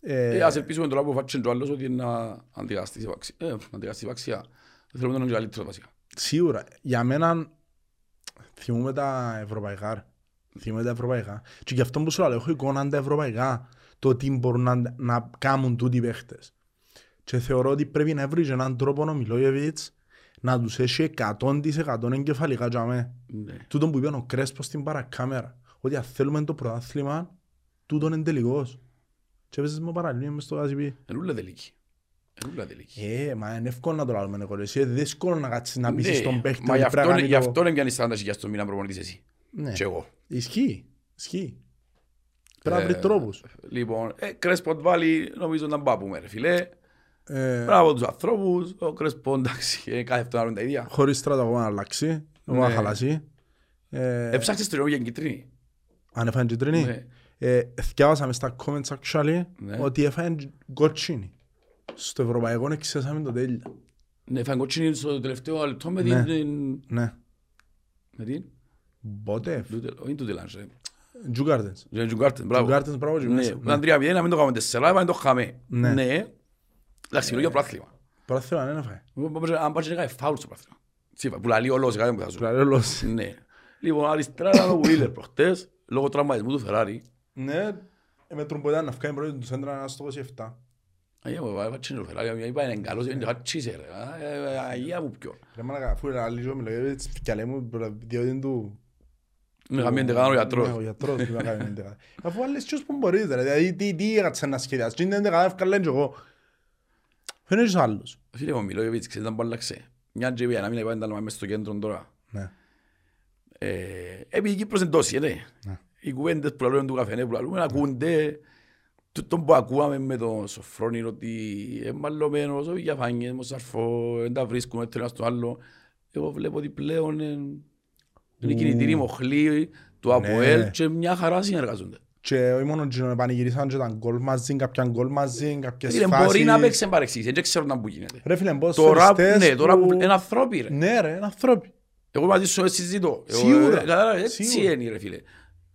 Ε, Ε, ας ελπίσουμε τώρα που φάτσε το άλλος ότι είναι να αντικαταστήσει η βαξιά. Ε, να αντικαταστήσει η βαξιά. Δεν θέλουμε να είναι και καλύτερος βασικά. Σίγουρα. Για μένα θυμούμε τα ευρωπαϊκά. ρε. Θυμούμε τα ευρωπαϊκά. Και γι' αυτό που σου λέω, έχω εικόνα τα ευρωπαϊκά. Το τι μπορούν να, να κάνουν τούτοι οι παίχτες. Και θεωρώ ότι πρέπει να βρεις έναν τρόπο ο Μιλόγεβιτς να τους έχει 100% εγκεφαλικά για μέ. Ναι. Τούτον που είπε ο Κρέσπος στην παρακάμερα. Ότι αν θέλουμε το πρωτάθλημα, τούτον είναι τελικός. Και έπαιζες με παραλία μες στο ACP. Είναι ούλα τελική. Είναι ούλα τελική. Ε, μα είναι εύκολο να το λάβουμε εγώ. Εσύ είναι δύσκολο να κάτσεις να πείσεις Ναι, τον παίχτη. Μα ότι γι' πρέπει να αυτό- κάνει γι' το- αυτό είναι πιάνεις 40 χιλιάδες το μήνα προπονητής εσύ. Ναι. Και εγώ. Ισχύει. Ισχύει. Πρέπει να βρει Ε, τρόπους. Λοιπόν, ε, Κρέσποντ βάλει, νομίζω να μπάπουμε ρε φίλε. Ε, Μπράβο τους ανθρώπους. Ο Κρέσπο, εντάξει, ε, κάθε αυτό να τα ίδια. Χωρίς στραταγό να αλλάξει. Να Ναι. χαλάσει. Ε, Έψαξες το για την κίτρινη. Αν έφαγε κίτρινη. Ναι. Ε, Θυκιάβασα μες στα comments actually Ναι. ότι έφαγε κότσινη. Στο ευρωπαϊκό εξέσαμε το τέλειο. Ναι, φάνε κότσινη στο τελευταίο λεπτό με Ναι. την... Ναι. Με την... Πότε; Τούτε- Όχι τούτε λάνς, ρε. Τζου Gardens. Είναι Τζουγκάρτεν, μπράβο. Τζου Gardens, μπράβο και Ναι, μέσα. ήταν τρία μηδέν, να μην το κάνουμε τεσσερά, να μην το χάμε. Ναι. Ναι. Εντάξει, μιλώ για πράθλημα. Πρωτάθλημα δεν έφαγε. Αν πάει και κάνει φάουλ στο πράθλημα. Σίγουρα, που λαλεί όλος, κάτι που θα σου. Δηλαδή, όλος. Ναι. Λοιπόν, αριστερά ήταν ο Βίλερ προχτές, λόγω τραυματισμού του Φεράρι. Ναι. ε, Με τρομποϊτά να φκάει πρώτη του σέντρα να στο 27. Αγία μου, βάζει τσίνο Φεράρι, είπα είναι καλός, είναι χατσίσε ρε. Α, ε, Αγία μου πιο. Ρε μαλακα, αφού είναι άλλη ζωή, μιλώ, έτσι κι αλέ μου, διότι είναι του... Με καμία εντεκάδα ο γιατρός. Ναι, ο γιατρός που να κάνει μια εντεκάδα. Αφού βάλεις ποιος που μπορείς, ρε, δηλαδή τι- τι έκατσα να σχεδιάσεις. Τι είναι εντεκάδα, ευκαλέν και εγώ. Φαίνεται και ο άλλος. Φίλε μου, μιλώ για ξέρεις να που άλλαξε. Μια και για να μην είπα να μες στο κέντρο τώρα. Ναι. Ε, Επειδή η Κύπρος είναι τόση, ναι. Ναι. Οι κουβέντες που λαλούν του καφενέ που λαλούν ακούνται. Τούτον που ακούαμε με τον Σοφρόνη είναι ότι είναι μαλλωμένος, όχι για φάνιες, μοσαρφό, δεν τα βρίσκουμε το ένας στο άλλο. Εγώ βλέπω ότι πλέον είναι είναι η κινητήρη μοχλή του Ναι. ΑΠΟΕΛ και μια χαρά συνεργάζονται. Και όχι μόνο εκείνο, πανηγυρίσαν και τα γκολ μαζί, κάποια γκολ μαζί, κάποιες Φίλε, φάσεις. μπορεί να παίξει παρεξήγηση, δεν ξέρω να που γίνεται. Ρε φίλε, πώς Τώρα, σφαιριστές ναι, τώρα που που- είναι ανθρώποι ρε. Ναι ρε, είναι ανθρώποι. Εγώ μαζί σου συζητώ. Εγώ, Σίγουρα. ε, κατάλαβες, Έτσι Σίγουρα. είναι ρε φίλε.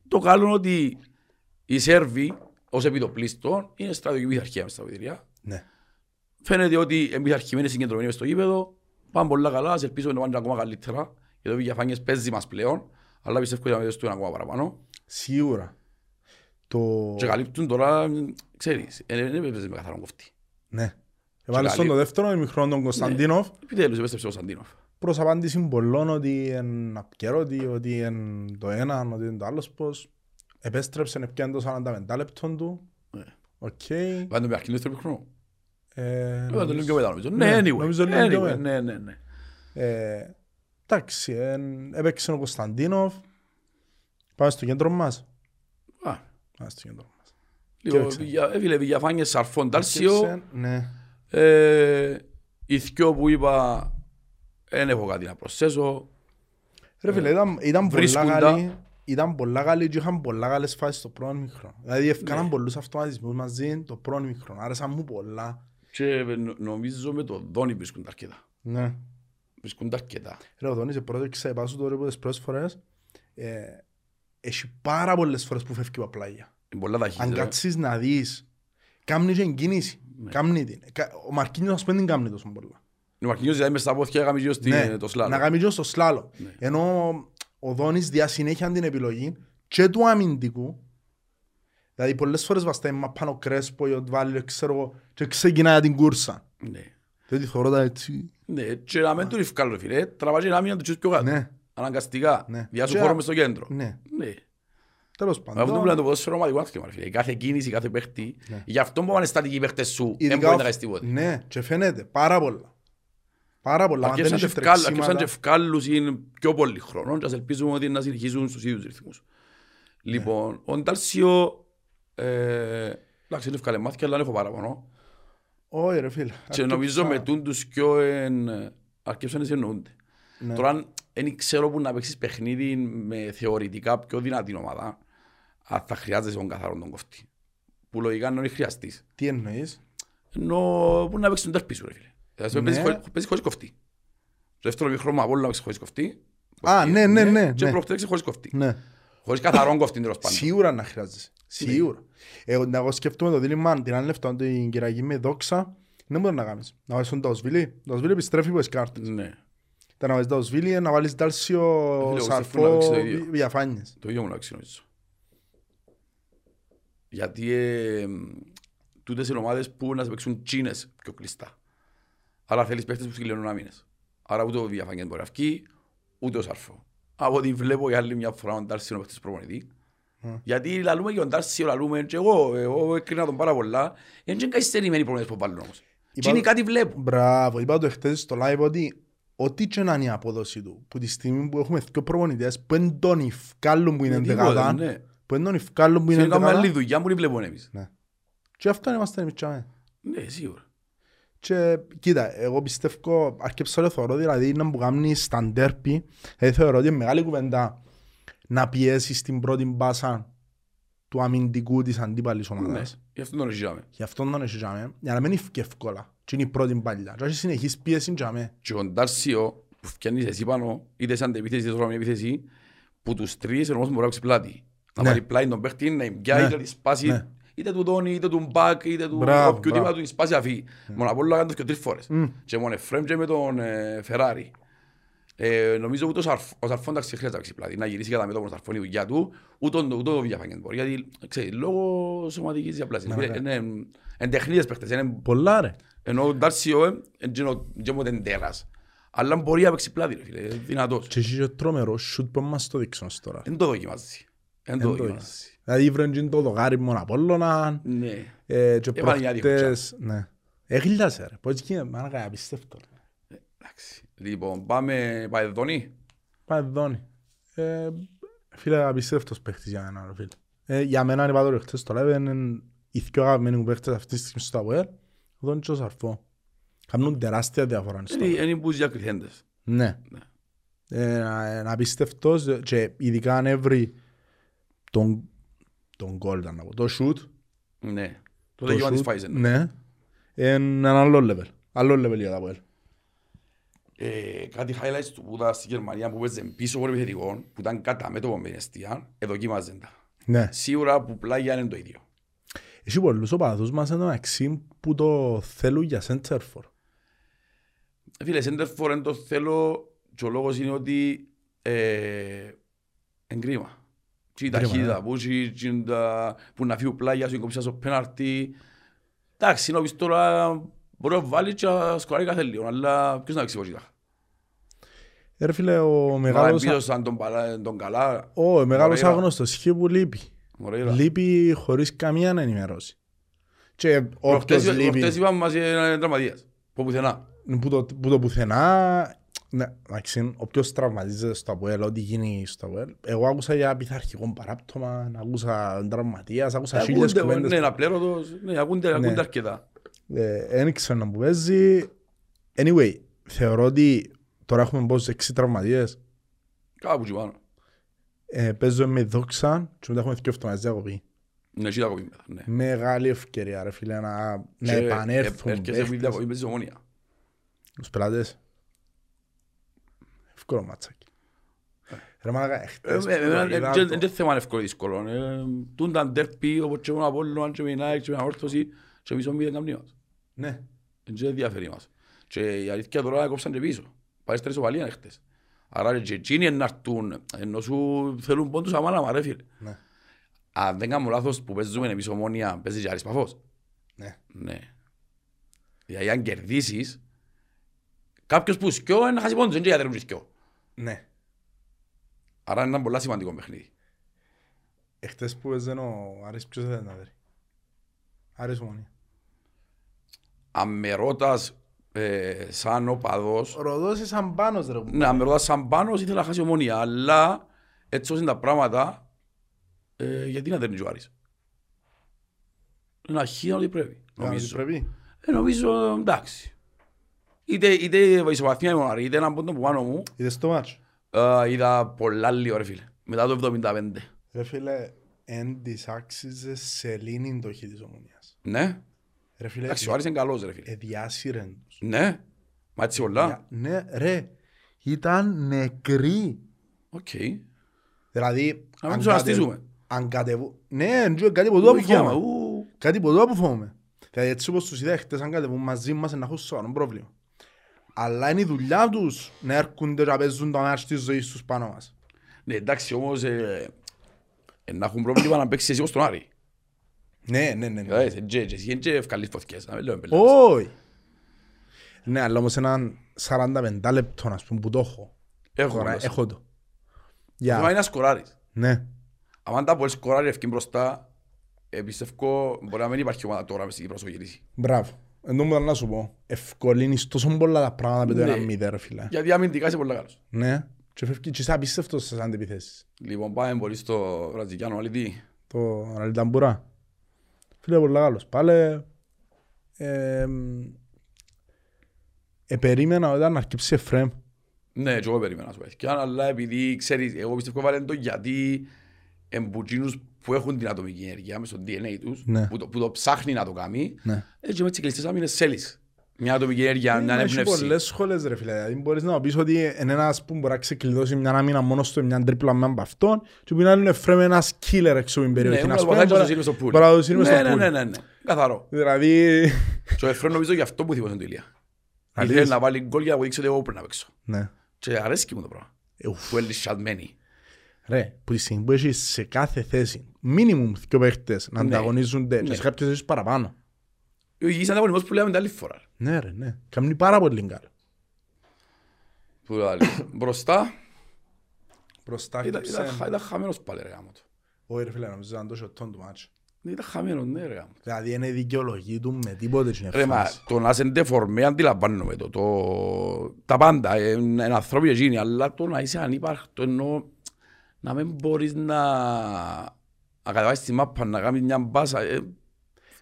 Το καλό είναι ότι οι Σέρβοι ως επιτοπλίστων είναι στρατιωτική πειθαρχία μες στα βοηθήρια. Ναι. Φαίνεται ότι είναι πειθαρχημένοι συγκεντρωμένοι μες στο γήπεδο. Πάνε πολλά καλά, ας ελπίζω να πάνε ακόμα καλύτερα. Γιατί ο Διαφάνιες παίζει μας πλέον. Αλλά πιστεύω ότι θα δώσουν ακόμα παραπάνω. Σίγουρα. Το... Και καλύπτουν τώρα, ξέρεις, ε, δεν έπαιζε με καθαρόν κοφτή. Ναι. Έβαλε στον καλή- το δεύτερο ημιχρόνο τον Κωνσταντίνοφ. Επιτέλους επέστρεψε ο Σαντίνοφ. προς απάντηση πολλών ότι είναι απκαιρώτη, ότι είναι το ένα, ότι είναι το άλλος πώς. Επέστρεψε, έπιανε το 45 λεπτών του. Ναι. Οκ. Πάντα με αρχήν δεύτερο χρόνο. Ε, Ε, το λίγο πιο μετά νομίζω. Ναι, Ναι, anyway. νομίζω λίγο πιο Anyway, μετά. Ναι, ναι, ναι. Ε, Εντάξει, εν- έπαιξε ο Κωνσταντίνοφ. Πάμε στο κέντρο μας. Α, Πάμε στο κέντρο μας. λίγο έπαιξε. Βηγια- Έφυλε Βηγιαφάνιες, Σαρφόν, Τάλσιο. Έπαιξε, Ναι. Ε, Οι δυο που είπα, δεν έχω κάτι να προσθέσω. Ρε φίλε, ήταν, ήταν πολλά βρίσκουν τα- καλή. Ήταν πολλά καλή και είχαν πολλά καλές φάσεις στο πρώτο μικρό. Δηλαδή έφκαναν Ναι. πολλούς αυτοματισμούς μαζί το πρώτο μικρό. Άρεσαν μου πολλά. Και νο- νομίζω με το Δόνι βρίσκουν τα αρκετά. Ναι. Βρίσκουν τα αρκετά. Ρε ο Δόνης επρόδειξε επάνω του τώρα από τις πρώτες φορές. Ε, έχει πάρα πολλές φορές που φεύγει από πλάγια. Είναι πολλά ταχύς. Αν ρε. κάτσεις να δεις, κάμνει και κίνηση. Ναι. Κάμνει την. Κα- Ο Μαρκίνιος ας πούμε δεν κάμνει τόσο πολλά. Ο Μαρκινιός δηλαδή μες στα πόθηκια έκαμε γύρω στη- Ναι, το σλάλο. να κάνει και στο σλάλο. Ναι. Ενώ ο Δόνης διά συνέχεια την επιλογή και του αμυντικού. Δηλαδή πολλές φορές βαστάει μα πάνω κρέσπο ή ότι βάλει, ξέρω εγώ, και ξεκινάει την κούρσα. Ναι. Δηλαδή θωρώ τα έτσι. Ναι, και να μην του ριφκάλω φίλε, τραβάζει ένα μήνα του τσούς πιο κάτω. Ναι, Αναγκαστικά. Ναι. Διάσου Και- χώρος μες στο κέντρο. ναι. Ναι. Τέλος Αυτό που πάντων. λένε το ποδόσφαιρο ομαδικό άθλημα, ρε φίλε. Κάθε κίνηση, κάθε παίχτη. Ναι. Γι' αυτό που πάνε στατικοί οι παίχτες σου, δεν Ειδικά μπορεί ο- να κάνεις τίποτα. Ναι, και φαίνεται πάρα πολλά. Πάρα πολλά. Αν δεν Αρκεύσαν και έχει ευκάλ- αρκεύσαν και τρεξίματα. ευκάλους είναι πιο πολύ χρόνο και ας ελπίζουμε ότι να συνεχίσουν στους ίδιους ρυθμούς. Λοιπόν, ο Ντάλσιο, ε, εντάξει είναι ευκάλε μάθηκια, αλλά δεν έχω παραπονό. Όχι ρε φίλε. Και νομίζω με τούν τους πιο εν, αρκεύσαν να συνεννοούνται. Ναι. Τώρα δεν ξέρω που να παίξεις παιχνίδι με θεωρητικά πιο δυνατή ομάδα, αν θα χρειάζεσαι τον καθαρό τον κοφτή. Που λογικά είναι χρειαστείς. Τι εννοείς; Ενώ που να παίξεις τον τερπί σου ρε φίλε. Δηλαδή παίζεις Ναι. χωρίς- παίζεις χωρίς κοφτή. Στο δεύτερο μήχρονο από όλα να παίξεις χωρίς κοφτή. Α, ναι, ναι, ναι. Και ναι. προχτές χωρίς κοφτή. Ναι. Χωρίς καθαρόν κοφτή τέλος πάντων. Σίγουρα να χρειάζεσαι. Σίγουρα. Εγώ, εγώ σκέφτομαι το δίλημα την άλλη λεφτά την Κυριακή με δόξα. Δεν μπορεί να κάνεις. Να βάλεις τον Ταοσβίλη. Το Ταοσβίλη επιστρέφει από τις κάρτες. Ναι. Τα να βάλεις Ταοσβίλη, να βάλεις Τάλσιο, εγώ σκέφτομαι να Σαρφό, παίξει το ίδιο. Διαφάνειες. Το ίδιο μου να νομίζω. Γιατί ε, τούτες είναι ομάδες που να σε παίξουν τσίνες πιο κλειστά. Άρα θέλεις παίχτες που συγκλίνουν άμυνες. Άρα ούτε ο διαφάνειας μπορεί να βγει, ούτε ο Σαρφό. Από ό,τι βλέπω για άλλη μια φορά ο Ντάρσι είναι ο παίχτης προπονητή. Γιατί λαλούμε και ο Ντάρσι, λαλούμε και εγώ, εγώ έκρινα τον πάρα πολλά. Είναι και καθυστερημένοι οι προπονητές που βάλουν όμως. Τι είναι κάτι βλέπω. Μπράβο, είπα το χτες στο live ότι ό,τι και να είναι η απόδοση του, που τη στιγμή που έχουμε δύο προπονητές που είναι τον Ιφκάλλον που είναι Ε, τίποτα, εντεκάδα, ναι. που είναι τον Ιφκάλλον που είναι Θέλει να κάνουμε άλλη εντεκάδα, δουλειά που δεν βλέπουμε εμείς. ναι. Και αυτό είμαστε εμείς τσάμε. Ναι, σίγουρα. Και κοίτα, εγώ πιστεύω, αρκεψα το θεωρώ, δηλαδή να που κάνει στα ντέρπι, δηλαδή θεωρώ ότι είναι μεγάλη κουβέντα να πιέσεις την πρώτη μπάσα του αμυντικού της αντίπαλης Ναι, ομάδας. γι' αυτό τον ρεζιάμε. Γι' αυτό τον εσυζάμε, για να μην είναι εύκολα. Και είναι η πρώτη παλιά. Και όχι συνεχής πίεση τζάμε. Και ο Ντάρσιο που φτιάνεις εσύ πάνω, είτε σαν επίθεση είτε σαν επίθεση, που τους τρεις όμως μπορεί να παίξει πλάτη. Να Ναι. βάλει πλάτη τον παίχτη, να εμπιάει, Ναι. να τη σπάσει, Ναι. είτε του Τόνι, είτε του Μπακ, είτε του Μπράβο, οποιοδήποτε μπράβο. του τη σπάσει αφή. Μόνο από όλα κάνει το και τρεις φορές. Μμ. Και μόνο Εφραίμ και με τον ε, Φεράρι. Ε, νομίζω ούτε ο Σαρφ- ο Σαρφόν εντάξει χρειάζεται να παίξει πλάτη, να γυρίσει κατά μέτωπο ο Σαρφόν η δουλειά του, ούτε ο- ούτε ο Βιαφάνιεν μπορεί, γιατί ξέρεις, λόγω σωματικής διαπλάσης. Ναι, Είναι εν τεχνίδες παίχτες, είναι Πολλά ρε. ενώ ο Ντάρσιο ε, δεν μου δεν τέρας. Αλλά μπορεί να παίξει πλάτη ρε φίλε, είναι δυνατός. Και έχει και τρομερός σούτ που μας το δείξουν ως τώρα. Δεν το δοκιμάζει. Δεν το Εν το δοκιμάζει. Δηλαδή βρεν και το δοκάρι μόνο Απόλλωνα Ναι. ε, και Έβαλε μια προχτές... Ναι. Έγλιασε ρε. Πώς γίνεται, μάνα απίστευτο. ρε. Εντάξει. Λοιπόν, πάμε Παεδόνι. Πάμε δόνι. Ε, Φίλε, απίστευτος παίχτης για μένα, ρε φίλε. Ε, Για μένα είπα το χτες στο live, είναι οι δύο αγαπημένοι μου παίχτες αυτής της στιγμή στο ΑΠΟΕΛ, ο Δόνης και ο Σαρφό. Κάνουν τεράστια διαφορά στο Είναι είναι που διακριθέντες. Ναι. Ε, Είναι απίστευτος και ειδικά αν έβρει τον τον γκολ ήταν να πω, το shoot, Ναι. Το το δικαίωμα της shoot, φάης είναι. ναι, είναι ένα άλλο level. Άλλο level για τα ΑΠΟΕΛ. Ε, Κάτι highlights του που ήταν στη Γερμανία που παίζε πίσω από επιθετικό, που ήταν κατά μέτωπο με την αιστεία, εδοκίμαζαν τα. Ναι. Σίγουρα που πλάγια είναι το ίδιο. Έχει πολλούς οπαδούς μας εδώ μεταξύ που το θέλουν για center for. Ε, Φίλε, center for δεν το θέλω και ο λόγος είναι ότι ε, εν κρίμα. Και η Κρίμα, ταχύτητα ναι. που, έχει, και τα- που να φύγει πλάγια σου, κόψεις στο πέναρτι. Εντάξει, νόμις τώρα μπορεί να βάλει και να σκοράρει κάθε λίγο, αλλά ποιος να παίξει βοηθά. Ε, Ρε φίλε, ο Μα μεγάλος, εμπίδωσαν τον, παλά- τον καλά. ο, ο μεγάλος Μορέιρα. άγνωστος είχε που λείπει. Μορέιρα. Λείπει χωρίς καμία ενημέρωση. Και όποιος Προχτές λείπει προχτές είπαμε μας είναι τραυματίας. Που πουθενά. που το, που το πουθενά, ναι, εντάξει, όποιος τραυματίζεται στο ΑΠΟΕΛ, ό,τι γίνει στο ΑΠΟΕΛ, εγώ άκουσα για πειθαρχικό παράπτωμα, άκουσα τραυματίας, άκουσα χίλιες Ακούνται, κουβέντες. Ναι, ένα πλέρωτος. Ναι, ακούνται ακούνται αρκετά. Ε, Δεν ήξερα να μου παίζει. Anyway, θεωρώ ότι τώρα έχουμε πόσους έξι τραυματίες. Κάπου εκεί πάνω. Ε, παίζω με δόξα και μετά έχουμε δύο εβδομάδες διακοπή. Ναι, εκεί τα κοπεί μετά, ναι. Μεγάλη ευκαιρία ρε φίλε να, να Και επανέλθουν ε- έρχεσαι που παίχτες. διακοπή με τη Ομόνια. Τους πελάτες. Εύκολο μάτσακι. Ρε μαλάκα, Ε, εχθές ε, εμένα, που ε, είδα δεν- το- Δεν θέμα εύκολο ή δύσκολο. Ε, Τούν τα ντέρπι όπως και με Απόλλωνα και με Νάικ και με Όρθωση και εμείς ομίλια καμνή μας. Ναι. Δεν ενδιαφέρει μας. Και η αλήθεια τώρα κόψαν και πίσω. Πάει στα ισοπαλία χτες. Άρα και εκείνοι να έρθουν, ενώ σου θέλουν πόντους αμάνα ρε φίλε. Ναι. Αν δεν κάνω λάθος που παίζουμε εμείς ομόνια, παίζει και Άρης Παφός. Ναι. Ναι. Δηλαδή αν κερδίσεις, κάποιος που σκιώ είναι να χάσει πόντους, δεν και γιατί δεν σκιώ. Ναι. Άρα είναι ένα πολύ σημαντικό παιχνίδι. Εχθές που παίζαν ο Άρης ποιος δεν ήταν δέρει. Άρης Ομονία. Αν με ρωτάς ε, σαν οπαδός, Ροδός ήσαν πάνος ρε. ναι, αν με ρωτάς σαν πάνω, ήθελα να χάσει ομόνια, αλλά έτσι όσο είναι τα πράγματα, ε, γιατί να δέρνει ο Άρης. Ένα χ ότι πρέπει, νομίζω. Πρέπει. Ε, νομίζω εντάξει. Είτε, είτε η ισοπαθία μου, είτε έναν πόντο που πάνω μου, Είδες το μάτσο. ε, είδα πολλά λίγο ρε φίλε. Μετά το 75. Ρε φίλε, εν της άξιζες σε λύνη το χ της Ομονίας. Ναι, Ρε φίλε, εντάξει, ο Άρης είναι καλός ρε φίλε. εδιάσυρεν τους. Ναι, μα έτσι πολλά. Για- Ναι, ρε, ήταν νεκροί. Οκ. Δηλαδή, Να μην αν τους κατε- αναστήσουμε. αν κατεβού... Ναι, εντζω, κάτι που το Ου, γιάμα, αποφώμε. ου. Κάτι που το αποφώμε. Δηλαδή, έτσι όπως τους είδα χτες, αν κατεβούν μαζί μας, να έχουν σοβαρό πρόβλημα. Αλλά είναι η δουλειά τους να έρχονται και να παίζουν τα μάτια της ζωής τους πάνω μας. Ναι, εντάξει, όμως ε, ε, να έχουν πρόβλημα να παίξεις εσύ ως τον Άρη. Ναι, ναι, ναι. ναι. Κατάλαβες, ε, και- και εσύ είναι και ευκαλείς φωτιές, να μην λέμε πελάτες. Όχι. Ναι, αλλά όμως έναν 45 λεπτό, ας πούμε, που το έχω. Έχω Τώρα, μέσα. έχω το. Το Για, θέμα είναι να σκοράρεις. ναι. Αν τα μπορείς σκοράρεις ευκεί μπροστά, ε, πιστεύω μπορεί να μην υπάρχει ομάδα τώρα μες στην Κύπρο όσο γυρίσει. Μπράβο. Εν τω μεταξύ να σου πω, ευκολύνεις τόσο πολλά τα πράγματα με το Ναι. ένα μηδέν, ρε φίλε. Γιατί αμυντικά είσαι πολύ καλός. Ναι. Και φεύγει και είσαι απίστευτος στις αντιπιθέσεις. Λοιπόν, πάμε πολύ στο βραζιλιάνο αλήτη. Το Αναλυταμπουρά. Φίλε, πολύ καλός. Πάλε... Ε, ε, περίμενα όταν αρκεψει Εφραίμ. Ναι, και εγώ περίμενα να σου πω. Αλλά επειδή ξέρεις, εγώ πιστεύω βάλε το γιατί εμπουτσίνους που έχουν την ατομική ενέργεια μες στο DNA τους, Ναι. που, το, που το ψάχνει να το κάνει, Ναι. έτσι μες τις κλειστές άμυνες θέλεις. Μια ατομική ενέργεια, μια Έχει έμπνευση. πολλές σχόλες ρε φίλε. Δηλαδή μπορείς να πεις ότι είναι ένας που μπορεί να ξεκλειδώσει μια άμυνα μόνο στο μια τρίπλα με από αυτόν και που είναι άλλο Εφραίμ ένας killer έξω από την Ναι, περιοχή. να ας το πούμε, παθάει και μπορεί- το σύρουμε στο πουλ. μπορεί να το σύρουμε στο Ναι, ναι, πουλ. ναι, ναι, ναι. Καθαρό. Δηλαδή... Και ο Εφραίν νομίζω γι' αυτό που θυμόσαν το Ηλία. Αλήθεια. Ήθελε να βάλει γκολ για να αποδείξει ότι εγώ πρέπει να παίξω. Ναι. Και αρέσκει μου το πράγμα. Ε, ουφ. Που είναι λυσιασμένοι. Ρε, που τη στιγμή που έχεις σε κάθε θέση minimum δύο παίχτες να Ναι. ανταγωνίζονται και Ναι. σε κάποιες θέσεις παραπάνω. Ο υγιής ανταγωνισμός που λέμε την άλλη φορά. Ναι ρε, ναι. Κάνει πάρα πολύ καλό. Που λέει, Μπροστά Μπροστά ήταν, χτύψε... ήταν, ήταν χαμένος πάλι ρε γάμο του. Όχι ρε φίλε, νομίζω ήταν το σωτόν του μάτσου. Ήταν χαμένος, ναι ρε γάμο. Δηλαδή είναι δικαιολογή του με τίποτε την Ρε μα, εμφάνιση. το να είσαι ντεφορμέ αντιλαμβάνομαι το, το, τα πάντα, ε, είναι είναι ανθρώποι εκείνοι, αλλά το να είσαι ανύπαρκτο ενώ να μην μπορείς να, να κατεβάσεις τη μάπα, να κάνεις μια μπάσα, ε,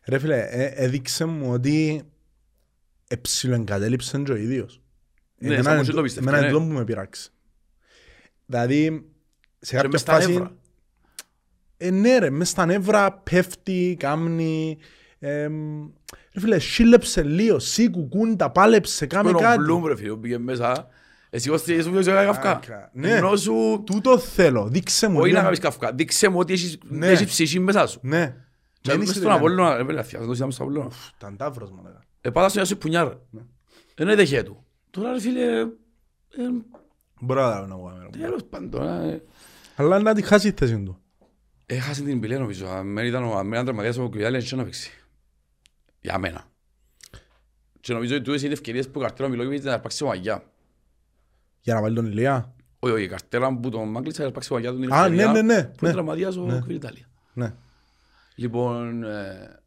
Ρε φίλε, ε, έδειξε μου ότι εψιλοεγκατέλειψε και ο ίδιος. Ναι, Εμένα σαν είναι πως δεν το το- πίστευκε, εμένα είναι ναι. το που με πειράξει. Δηλαδή, σε και κάποια μες στα φάση... νεύρα. Ε, ναι ρε, μες στα νεύρα πέφτει, κάμνει... εμ, ρε φίλε, σύλλεψε λίγο, σί κουκούντα, πάλεψε, κάμε Τον κάτι. Μπλουμ ρε φίλε, που πήγε μέσα, εσύ ως σου πήγες να καυκά. Άκα, ναι. Ενώ σου, Τούτο θέλω, δείξε μου. όχι να λίγο. κάνεις καυκά, δείξε μου ότι έχεις Ναι. έχεις ψυχή μέσα σου. Ναι. Και Δεν μες είσαι στον δηλαδή. Απόλλωνα, ρε πέλε, αθιάς, το είδαμε στον Απόλλωνα. Ήταν ταύρος μου λέγα. Ε, πάτας στο Ιάσου Πουνιάρ. Ενώ δέχε του. Τώρα ρε φίλε, ε, Μπορώ να να πω. κάμερα. τέλος πάντων, ε, Αλλά να τη χάσει η θέση του. έχασε την πηλέ νομίζω. Αν δεν ήταν ο- αν δεν ήταν τραυματίας ο Κουβιάλη, δεν να παίξει. Για μένα. Και νομίζω ότι τούτες είναι ευκαιρίες που ο Καρτέλο Μιλόγεβιτς να αρπάξει ο Μαγιά. Για να βάλει τον Ηλία. Όχι, όχι, η καρτέρα που τον Μάγκλητσα έπαιξε παγιά του την Α, ναι, ναι, ναι. Που είναι ναι. τραυματίας ο Ναι. Κβιλιτάλια. Ναι. Λοιπόν, ε,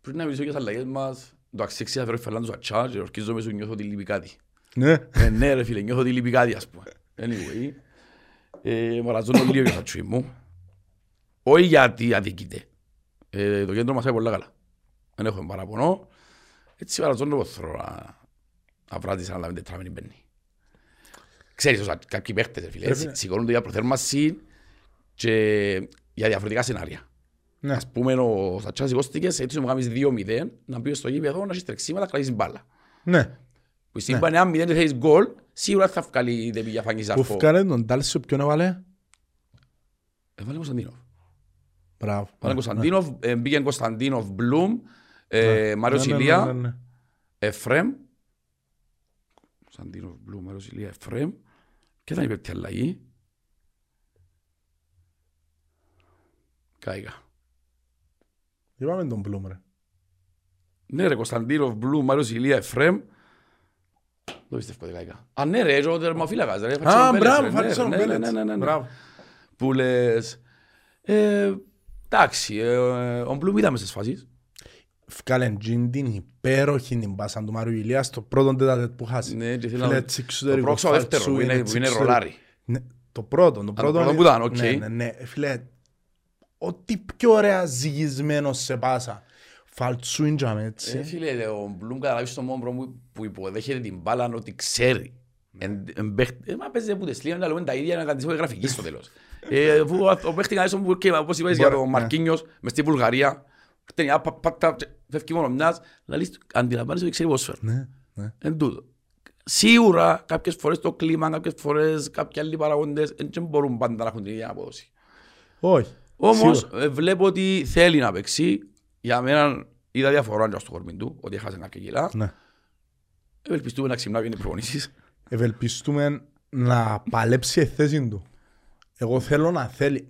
πριν να μιλήσω για τις αλλαγές μας, το αξίξι θα φέρω Φερνάντος Ατσά και ορκίζομαι σου νιώθω ότι λείπει κάτι. Ναι. Ε, ναι ρε φίλε, νιώθω ότι λείπει κάτι ας πούμε. Anyway, ε, μοραζώνω λίγο για τα τσουί μου. Όχι γιατί αδικείται. Ε, το κέντρο μας είναι πολύ καλά. Δεν έχω παραπονό. Έτσι μοραζώνω πως θέλω να, να βράδυς να λάβει τετράμενη μπαίνει. Ξέρεις, όσα κάποιοι παίχτες ρε φίλε, Ρε φίλε. σι- σηκώνονται για προθέρμαση και για διαφορετικά σενάρια. Ναι. Ας πούμε ο Σατσάς σηκώστηκες, έτσι μου κάνεις 2-0, να πει στο γήπεδο να έχεις τρεξίματα, κρατήσεις μπάλα. Ναι. Που σύμπανε αν μηδέν και θέλεις γκολ, σίγουρα θα βγάλει δεν πήγε φάγεις Που αρφό. φκάρε τον Τάλσιο ποιον έβαλε; Έβαλε Κωνσταντίνοφ. Μπράβο. Έβαλε Ναι, Κωνσταντίνοφ, ε, μπήκε Κωνσταντίνοφ, Μπλουμ, ε, ναι. Μάριος Ναι, ναι, ναι, Ηλία, ναι, ναι. Εφρέμ. Κωνσταντίνοφ, Μπλουμ, Μάριος Ηλία, Εφρέμ. Και ήταν η πέπτη αλλαγή. Κάηκα. Είπαμε τον Μπλουμ ρε. Ναι ρε, Κωνσταντίνοφ, Μπλουμ, Μάριος Ηλία, Εφρέμ. Δεν πιστεύω ότι κάηκα. Α, ναι ρε, ο τερμοφύλακας ρε. Α, Φατσίνο Πέλετς, μπράβο, ρε, ναι, Φατσίνο ναι, ναι, Πέλετς. ναι, ναι, ναι, ναι. Μπράβο. που λες ε, εντάξει, ε, ο Μπλουμ είδαμε στις φάσεις. Φκάλεν τζιν την υπέροχη την πάσα του Μάριου Ηλίας στο πρώτο τετατέτ που χάσει. Ναι, και θέλω Φίλε, να- έτσι Το εξωτερικό πρόξο δεύτερο φάλτσου που είναι, έτσι που είναι εξωτερικό. ρολάρι. Ναι, το πρώτο, το πρώτο. πρώτο είναι- που ήταν, οκ. Ναι, ναι, ναι. Φίλε, ό,τι πιο ωραία ζυγισμένος σε πάσα. Φαλτσούιν τζάμε Ε, έτσι. φίλε, ο Μπλουμ καταλάβεις στον μόνο που, που υποδέχεται την μπάλα ότι ξέρει. Εν, εν, παίχ- ε, μα παίζει που τεσλία, να λέμε τα ίδια να κάνει γραφική στο τέλος. Ε, αφού ο- ο παίχτης κανένας που και όπως είπες για Μπορεί, τον ναι. Μαρκίνιος μες στη Βουλγαρία, ταινιά, πα- πάτα, φεύγει μόνο μιας, λαλείς, αντιλαμβάνεσαι ότι ξέρει ποδόσφαιρο. Ναι, ναι. Εν τούτο. Σίγουρα κάποιες φορές το κλίμα, κάποιες φορές κάποιοι άλλοι παραγόντες δεν μπορούν πάντα να έχουν την ίδια απόδοση. Όχι. Όμως Σίγουρα. ε, βλέπω ότι θέλει να παίξει. Για μένα είδα διαφορά και στο κορμί του, ότι έχασε κάποια κιλά. Ναι. Ευελπιστούμε να ξυμνά είναι προπονήσεις. Ευελπιστούμε να παλέψει η θέση του. Εγώ θέλω να θέλει.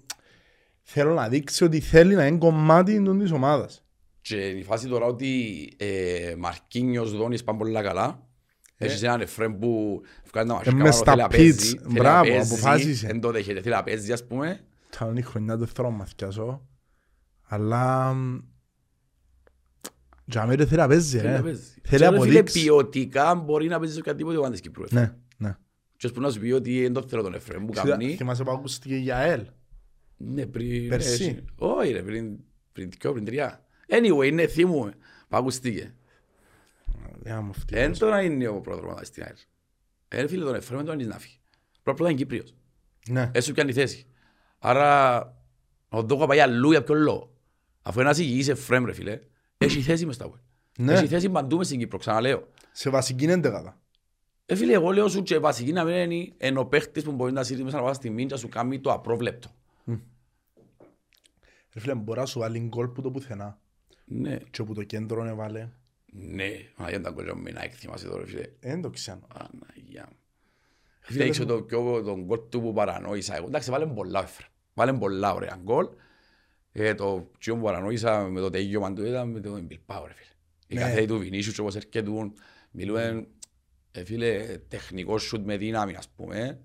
Θέλω να δείξει ότι θέλει να είναι κομμάτι του της ομάδας. Και η φάση τώρα ότι ε, Μαρκίνιος Δόνης πάνε πολύ καλά. Έχεις έναν Εφρέμ που βγάζει τα μασικά μες πάνω, στα θέλει να pitch. παίζει, θέλει να Μπράβο, παίζει, αποφάσισε. Εν το δέχεται, θέλει να παίζει ας πούμε. Θα είναι η χρονιά του θέλω να μαθιάσω. Αλλά... μ, Για μένα θέλει να παίζει, Θέλει να ρε. παίζει. Θέλει Και να ρε φίλε, αποδείξει. ποιοτικά μπορεί να παίζεις σε οποιαδήποτε ομάδα της Κύπρου. Εφρέμ. Ναι, ναι. Και που να σου πει ότι δεν το θέλω τον Εφρέμ που κάνει. Θυμάσαι που ακούστηκε για ΕΛ. Ναι, πριν... Πέρσι. ναι, Όχι ρε, πριν, πριν δυο, πριν τρία. Anyway, ναι, θυμούμαι. Που ακουστήκε. Για μου αυτή. Εν τώρα είναι ο πρόδρομος στην ΑΕΛ. Ε, φίλε, τον Εφρέμ δεν τον να φύγει. Πρώτα είναι Κύπριος. Ναι. Έσου πιάνει θέση. Άρα, ο Δόκο πάει αλλού για ποιον λόγο. Αφού ένας υγιής Εφρέμ, ρε φίλε, έχει θέση μες στα web. Ναι. Έχει θέση παντού μες στην Κύπρο, ξαναλέω. Σε βασική έντεγαδα. Ε, φίλε, εγώ λέω σου και βασική να μην είναι εν ο παίχτης που μπορεί να σύρει μέσα να πάει στη μίντια σου κάνει το απρόβλεπτο. Ρε φίλε, μπορεί να σου βάλει γκολ που το πουθενά. Ναι, Και που το κέντρο έβαλε. ναι, μα για τα κολλιά μου να εκτιμάσαι τώρα, φίλε. Δεν το ξέρω. Αναγιά μου. Φίλε, έξω το πιο τον γκολ του που παρανόησα εγώ. Εντάξει, βάλε πολλά, έφερε. Βάλε πολλά ωραία γκολ. Ε, το πιο που παρανόησα με το τέγιωμα του ήταν με τον Μπιλπάο, ρε φίλε. Η Ναι. καθέτη του Βινίσιους και όπως έρχεται μιλούμε, ε, φίλε, τεχνικός σουτ με δύναμη, ας πούμε,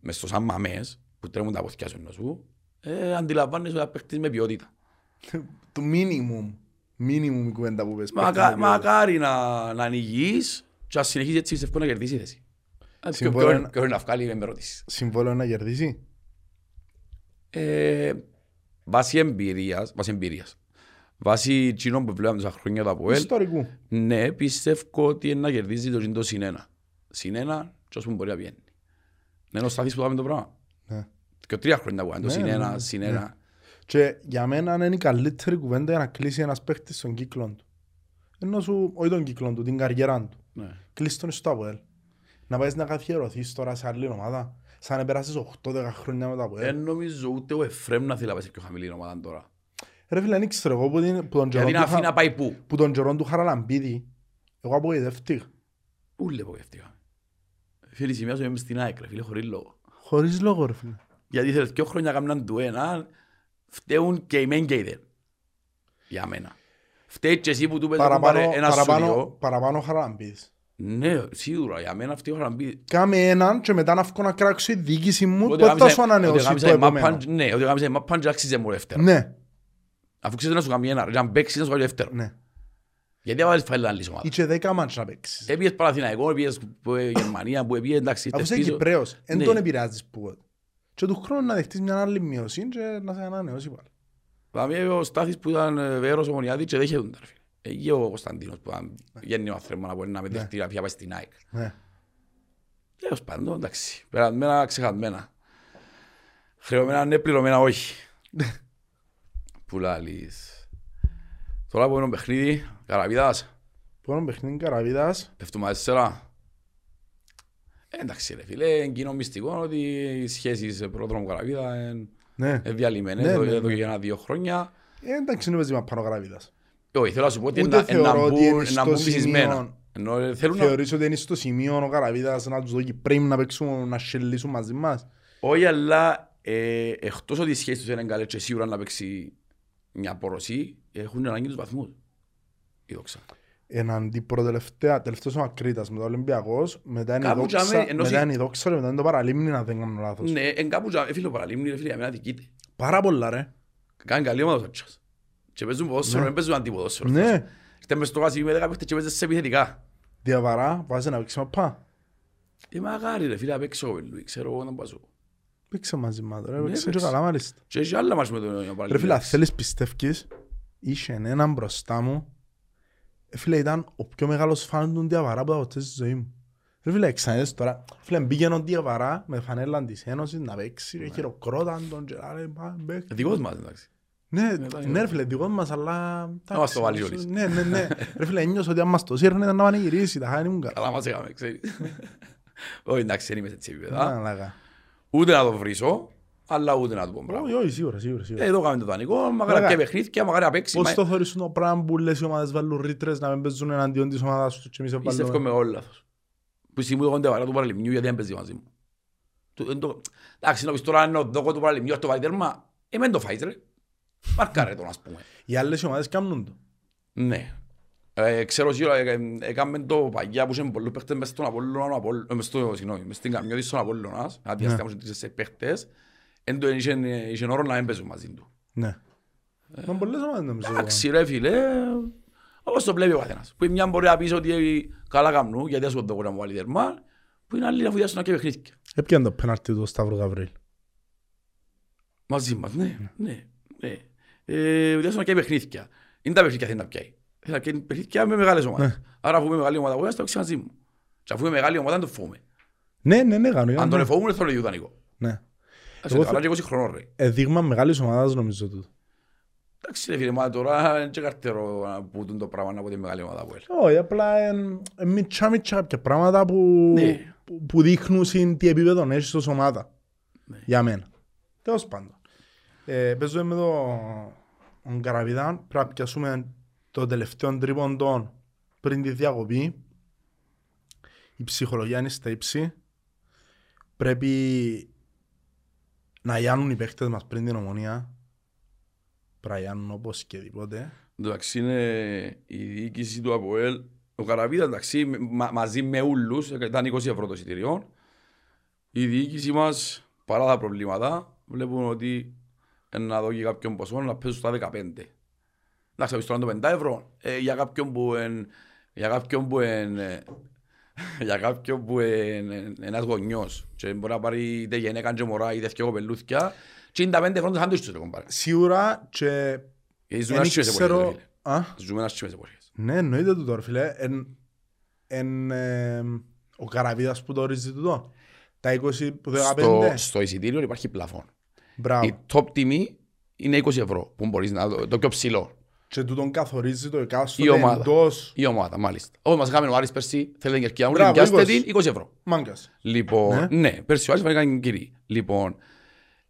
μες στο σαν μαμές, που τρέμουν τα πόθηκια σου ενώ σου, ε, αντιλαμβάνεσαι ότι παίχτης με ποιότητα. Το μίνιμουμ. Μίνιμουμ η κουβέντα που πες. Μακα, Παίχτης με μακάρι να, να είναι υγιής και να συνεχίσεις έτσι πιστεύω να κερδίσεις η θέση. Ε, ποιο- Συμφωνώ. ποιο- Ποιο είναι να βγάλει με ρωτήσεις. Συμβόλαιο να κερδίσει; Ε, βάσει εμπειρίας, βάσει εμπειρίας, βάσει εκείνων που βλέπαμε τόσα χρόνια το ΑΠΟΕΛ, Ιστορικού. ναι, πιστεύω ότι είναι να κερδίζει το τζιντό συν ένα. Συν ένα και όσο μπορεί να πιένει. Ναι, είναι ο Στάθης που το το πράγμα. Ναι. Και τρία χρόνια που είναι το Ναι, συν ναι, ένα, ναι. συν Ναι. ένα. Και για μένα είναι η καλύτερη κουβέντα για να κλείσει ένας παίχτης στον κύκλο του. Ενώ σου, όχι τον κύκλο του, την καριέρα του. Ναι. Κλείσει τον στο ΑΠΟΕΛ. Να πάεις να καθιερωθείς τώρα σε άλλη ομάδα. Σαν να περάσεις 8-10 χρόνια με το ΑΠΟΕΛ. Δεν νομίζω ούτε ο Εφρέμ να θέλει να πάει σε πιο χαμηλή ομάδα τώρα. Ρε φίλε, δεν ξέρω εγώ που, την- που τον καιρό Γιατί να του αφήνει Χα- να πάει πού; που τον καιρό του Χαραλαμπίδη, εγώ απογοητεύτηκα. Πού λέει πω ευτυχά. Φίλοι, η σημεία σου είμαι στην ΑΕΚ, ρε φίλε, χωρίς λόγο. Χωρίς λόγο ρε φίλε. Γιατί θέλεις δύο χρόνια κάμναν του ένα, φταίουν και οι μεν και οι δεν. Για μένα. Φταίει και εσύ που του πες να Παραπάνω, πάρε ένα παραπάνω, σουλιό. παραπάνω Χαραλαμπίδης. Ναι, σίγουρα, για μένα αυτή η ώρα να μπει... Κάμε έναν και μετά να βγω να κράξω η διοίκηση μου Ότι που θα γάμισα- σου ότι ανανεώσει γάμισα το η μάπα- επόμενο. Ναι, ότι γάμισα η μάπα και άξιζε μου δεύτερο. Ναι, Αφού ξέρεις να σου κάνει ένα, να παίξεις να σου κάνει δεύτερο. ναι. Γιατί έβαλες φάιλ άλλη ομάδα. Ή και δέκα μάτς να παίξεις. Έπιες Παναθηναϊκό, έπιες που- ε, Γερμανία, που έπιες εντάξει, Αφού ήρθες είσαι πίσω. Κυπρέος, εν Ναι. τον επηρεάζεις που Και του χρόνου να δεχτείς μια άλλη μείωση και να σε ανανεώσει πάλι. Δηλαδή ο Στάθης που ήταν ε, βέρος ομονιάδη και δεν είχε τον τάρφη. Εκεί ο Κωνσταντίνος που ήταν γέννη ο άνθρωπος να μπορεί να με δεχτεί να πάει στην ΑΕΚ. Ναι. Τέλος πάντων, εντάξει, περασμένα ξεχασμένα. Χρεωμένα ναι, πληρωμένα όχι. Που λαλείς. Τώρα που είναι ο παιχνίδι, Καραβίδας, Πόνο παιχνίδι Καραβίδας, πέφτουμε τέσσερα. Ε, Εντάξει ρε φίλε, είναι κοινό μυστικό ότι οι σχέσεις πρόδρομου Καραβίδα είναι ναι. είναι διαλυμένες Ναι, εδώ- ναι, εδώ ναι. και ένα-δύο χρόνια. Ε, εντάξει, είναι παίζει πάνω Καραβίδας. Όχι, θέλω να σου πω ότι Ούτε είναι να- είναι να θεωρώ ότι είναι μπουν- να στο μπουν σημείο- μυθισμένα. Ενώ ε, θέλουν να... Θεωρείς ότι είναι στο σημείο ο Καραβίδας να τους δώσει πριν να παίξουν, να σελίσουν μαζί μας; Όχι, αλλά ε, εκτός ότι οι σχέσεις τους είναι καλές και σίγουρα να παίξει μια πορωσή, έχουν ανάγκη τους βαθμούς. Η δόξα. Εναντί προτελευταία, τελευταίος ο Ακρίτας, μετά ο Ολυμπιακός, μετά είναι η Κάπου Δόξα, τζάμε, ενώ μετά συ- είναι η Δόξα και μετά είναι το Παραλίμνη, να δεν κάνω λάθος. Ναι, εν κάπου τζα- ε, φίλε ο Παραλίμνη, ρε φίλε, για μένα δικείται. Πάρα πολλά ρε. Κάνει καλή ομάδα ο Σάτσας. Και παίζουν ποδόσφαιρο, δεν παίζουν αντιποδόσφαιρο. Ναι. Ήρθε μες στο γάσι με δέκα παίχτες και παίζεις σε επιθετικά. Διαβαρά, βάζει να παίξει μαπά. Ε, μαγάρι ρε φίλε, να παίξω ο Βελούι, ξέρω εγώ να πάσω. Παίξε μαζί μας ρε, Ναι, παίξε και παίξε. καλά μάλιστα. Και έχει άλλα μας με τον Παραλίμνη. Ρε φίλε, αν θέλεις πιστεύκεις, είχε έναν μπροστά μου, ε, φίλε ήταν ο πιο μεγάλος φαν του Διαβαρά που θα ποτέ στη ζωή μου. Ρε φίλε, εξανέδες τώρα, φίλε μπήκαινε ο Διαβαρά με φανέλα της Ένωσης να παίξει, ρε, χειροκρόταν τον και λέει, πάμε παίξει. Δικός μας, εντάξει. Ναι, ήταν ναι ρε φίλε, δικός μας, αλλά... Να μας το βάλει εντάξει, όλες. Ναι, ναι, ναι. Ρε φίλε, ένιωσα ότι αν μας το σύρνε ήταν να πανηγυρίσει, τα χάνει μου καλά. Καλά μας έκαμε, ξέρεις. Όχι, εντάξει, δεν είμαι σε έτσι Να, επίπεδα. λάγα. Ούτε να το βρίσω, αλλά ούτε να του πω Όχι, πράγμα. όχι, σίγουρα, σίγουρα, Ε, σίγουρα. Εδώ κάνουμε το δανεικό, μακάρι Λάγα. και παιχνίδια, μακάρι να παίξει. Πώς μα- το θεωρείς το πράγμα που λες οι ομάδες βάλουν ρήτρες να μην παίζουν εναντίον της ομάδας τους και εμείς Πιστεύω βάλουμε. με όλο λάθος. Που στιγμή εγώ δεν του παραλιμνιού γιατί δεν παίζει μαζί μου. Του- εν το- Εντάξει, να πεις τώρα είναι ο δόκο του παραλιμνιού, το βάλει τέρμα, ε, μεν το φάεις ρε. Μαρκάρε τον ας πούμε. Οι άλλες ομάδες κάνουν το. Ναι. Ε, ξέρω σίγουρα, ε, ε, έκαμε το παγιά που είχε πολλούς παίχτες μες στον Απόλλωνα, ο Απόλλ- ε, μες στο, συγγνώμη, μες στην Καμιώτη στον Απόλλωνας, αντιαστικά μου σε παίχτες, εν το είχε, είχε όρο να μην παίζουν μαζί του. Ναι. Μα πολλές ομάδες νομίζω. Εντάξει ρε φίλε, όπως το βλέπει ο καθένας. Που η μια μπορεί να πεις ότι καλά καμνού, γιατί ας το να μου βάλει τερμά, που είναι άλλη να φουδιάσουν και παιχνίδια. Έπιαν το πέναρτι του Σταύρου Γαβρίλ; Μαζί μας, ναι, ναι, ναι. Ε, φουδιάσουν και παιχνίδια. Είναι τα παιχνίδια θέλει να πιάει. Θέλει να πιάει παιχνίδια με μεγάλες ομάδες. Άρα αφού είμαι μεγάλη ομάδα, εγώ θα το μαζί μου. Και αφού είμαι μεγάλη ομάδα, δεν το φοβούμαι. Ναι, ναι, ναι, κάνω. Αν τον ναι. εφοβούμαι, θα το ιουδανικό. Ναι. Ας Εγώ καλά και 20 χρονών ρε. Ε, δείγμα μεγάλης ομάδας νομίζω τούτο. Εντάξει ρε φίλε, μα τώρα είναι και καρτερό που τούν το πράγμα από τη μεγάλη ομάδα που έλα. Όχι, απλά είναι μίτσά μίτσά κάποια πράγματα που, Ναι. που, που δείχνουν συν τι επίπεδο έχεις ως ομάδα. Ναι. Για μένα. Τέλος πάντων. Ε, παίζω με το τον Καραβιδά, πρέπει να πιάσουμε το τελευταίο τρίποντο πριν τη διακοπή. Η ψυχολογία είναι στα ύψη. Πρέπει να γιάνουν οι παίχτες μας πριν την ομονία. Πρέπει να γιάνουν όπως και τίποτε. Εντάξει είναι η διοίκηση του ΑΠΟΕΛ. Ο Καραβίδας εντάξει μα, μαζί με ούλους ήταν 20 ευρώ το εισιτήριο. Η διοίκηση μας παρά τα προβλήματα βλέπουν ότι να δω και κάποιον ποσό να πέσουν στα 15. Εντάξει, θα το 5 ευρώ ε, για κάποιον που εν, για κάποιον που εν, ε, για κάποιον που είναι ένας γονιός και μπορεί να πάρει είτε γενέκα και μωρά είτε δυο κοπελούθκια και είναι τα 5 ευρώ το σάντουιτς του ρε κομπάρε. Σίγουρα και Γιατί ζούμε δεν ένας εποχές, ρε ξέρω... φίλε. Α, Ζούμε ένας τσίμες εποχές. ναι, εννοείται το τώρα, φίλε. Εν, εν, ε, ο Καραβίδας που το ορίζει τούτο. Τα 20 που το 15. Στο, στο εισιτήριο υπάρχει πλαφόν. Μπράβο. Η top τιμή είναι 20 ευρώ που μπορείς να δω, το πιο ψηλό. Και τούτον καθορίζει το Η εκάστοτε ομάδα. εντός Η ομάδα, μάλιστα. Όπως μας είχαμε ο Άρης πέρσι, θέλει την κερκιά μου, Μπράβο, πιάστε 20. την 20 ευρώ. μάγκας. Λοιπόν, ναι, πέρσι ο Άρης φάνηκαν κύριοι. Λοιπόν,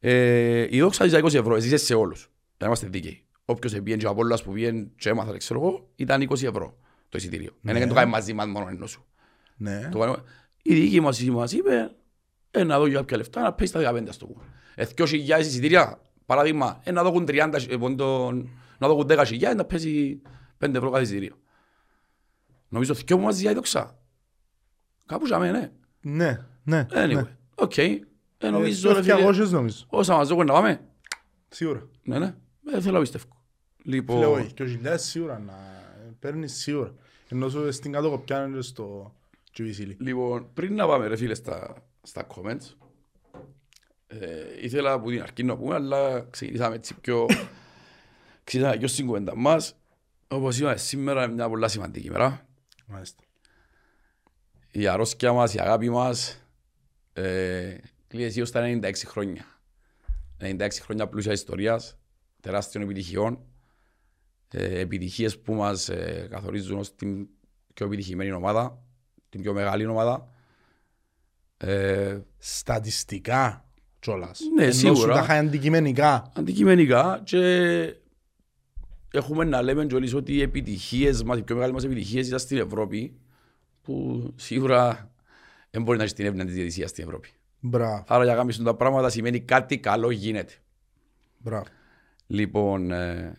ε, η δόξα της 20 ευρώ, ζήσε σε όλους. Για να είμαστε δίκαιοι. Όποιος πήγαινε και ο Απόλλωνας που πήγαινε και έμαθα, δεν ξέρω εγώ, ήταν 20 ευρώ το εισιτήριο. Δεν έκανε το κάνει μαζί μας μόνο ενώ σου. Ναι. Το κάνουμε. Η δική μας μας είπε, ε, να δω για κάποια λεφτά, να πέσει τα 15 ας το πούμε. Ε, 2.000 εισιτήρια, παράδειγμα, ε, να δώκουν 30, ε, πόντον, να δώκουν 10.000, να πέσει 5 ευρώ κάθε εισιτήριο. Νομίζω δυο μου μαζί για η δόξα. Κάπου για μένα, ναι. Ναι, ναι. Anyway, ναι. οκ. Ε, νομίζω, Ε, ρε φίλε, 200 νομίζω. όσα μας δώκουν να πάμε. Σίγουρα. Ναι, ναι. Ε, θέλω να πιστεύω. Φίλε, Λοιπόν, όχι. Και ο χιλιάδες σίγουρα να παίρνεις σίγουρα. Ενώ σου στην κάτω κοπιά είναι στο GVC. λοιπόν, πριν να πάμε ρε φίλε στα, στα comments, ε, ήθελα από την αρχή να πούμε, αλλά ξεκινήσαμε έτσι πιο, ξεκινήσαμε πιο στην κουβέντα μας. Όπως είπαμε, σήμερα είναι μια πολλά σημαντική ημέρα. Μάλιστα. Η αρρώσκια μας, η αγάπη μας, ε, κλείνει εσύ ως τα 96 χρόνια. 96 χρόνια πλούσιας ιστορίας, τεράστιων επιτυχιών, ε, επιτυχίες που μας ε, καθορίζουν ως την πιο επιτυχημένη ομάδα, την πιο μεγάλη ομάδα. Ε, Στατιστικά κιόλας. Ναι, Ενώ σίγουρα. σου τα είχα αντικειμενικά. αντικειμενικά και έχουμε να λέμε κιόλας ότι οι επιτυχίες μας, οι πιο μεγάλες μας επιτυχίες ήταν στην Ευρώπη, που σίγουρα δεν μπορεί να έχει την εύνοια της διαιτησίας στην Ευρώπη. Μπράβο, Άρα για να κάνουμε τα πράγματα σημαίνει κάτι καλό γίνεται. μπράβο. Λοιπόν, ε,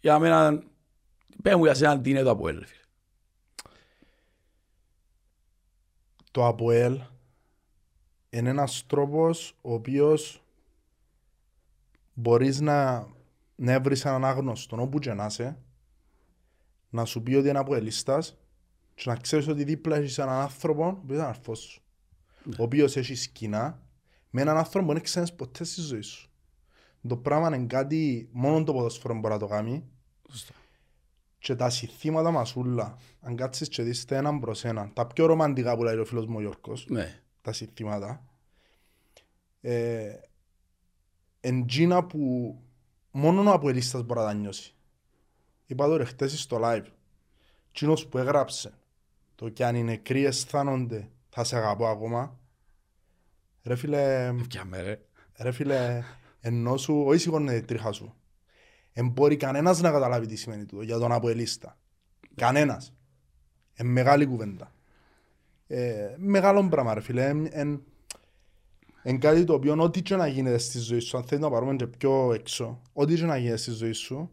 για μένα, πέ μου για σένα τι είναι το Αποέλ. ρε φίλε. Το ΑΠΟΕΛ είναι ένας τρόπος ο οποίος μπορείς να, να βρεις έναν άγνωστον όπου και να είσαι, να σου πει ότι είναι αποελίστας και να ξέρεις ότι δίπλα έχεις έναν άνθρωπο ο οποίος είναι αρφός σου. Ο οποίος έχει σκηνά με έναν άνθρωπο που δεν ξέρεις ποτέ στη ζωή σου. Το πράγμα είναι κάτι μόνο το ποδοσφαίρο μπορεί να το κάνει Σωστά. και τα συστήματα μας ούλα, αν κάτσεις και δεις τα έναν προς έναν, τα πιο ρομαντικά που λέει ο φίλος μου ο Γιώργος, Ναι, τα συστήματα, ε, εντζίνα που μόνο ο αποελίστας μπορεί να τα νιώσει. Είπα το ρε χτες στο live, εκείνος που έγραψε το κι αν οι νεκροί αισθάνονται θα σε αγαπώ ακόμα, ρε φίλε, φτιάμε ρε. ρε φίλε, ενώ σου, όχι σηκώνεται η τρίχα σου. Εν μπορεί κανένας να καταλάβει τι σημαίνει τούτο για τον αποελίστα. Κανένας. Εν μεγάλη κουβέντα. Ε, μεγάλο πράγμα ρε φίλε. Εν, εν, εν κάτι το οποίο ό,τι και να γίνεται στη ζωή σου, αν θέλεις να πάρουμε και πιο έξω, ό,τι και να γίνεται στη ζωή σου,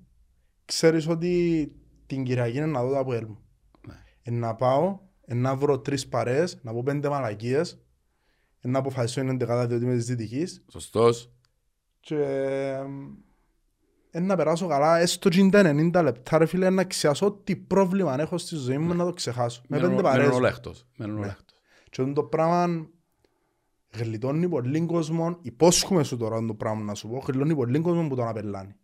ξέρεις ότι την Κυριακή είναι να δω το Αποέλ μου. Ναι. Εν να πάω, εν να βρω τρεις παρέες, να πω πέντε μαλακίες, εν να αποφασίσω είναι εντεκάδα διότι είμαι της Δυτικής, Σωστός. και ε, να περάσω καλά έστω και τα 90 λεπτά ρε φίλε να ξεχάσω τι πρόβλημα έχω στη ζωή μου να το ξεχάσω με Μένουν- πέντε μένουν παρέες όλα εκτός. Μένουν όλα Ναι. εκτός. και αυτό το πράγμα γλιτώνει πολύ κόσμο υπόσχομαι σου τώρα το πράγμα να σου πω γλιτώνει πολύ κόσμο που τον απελάνει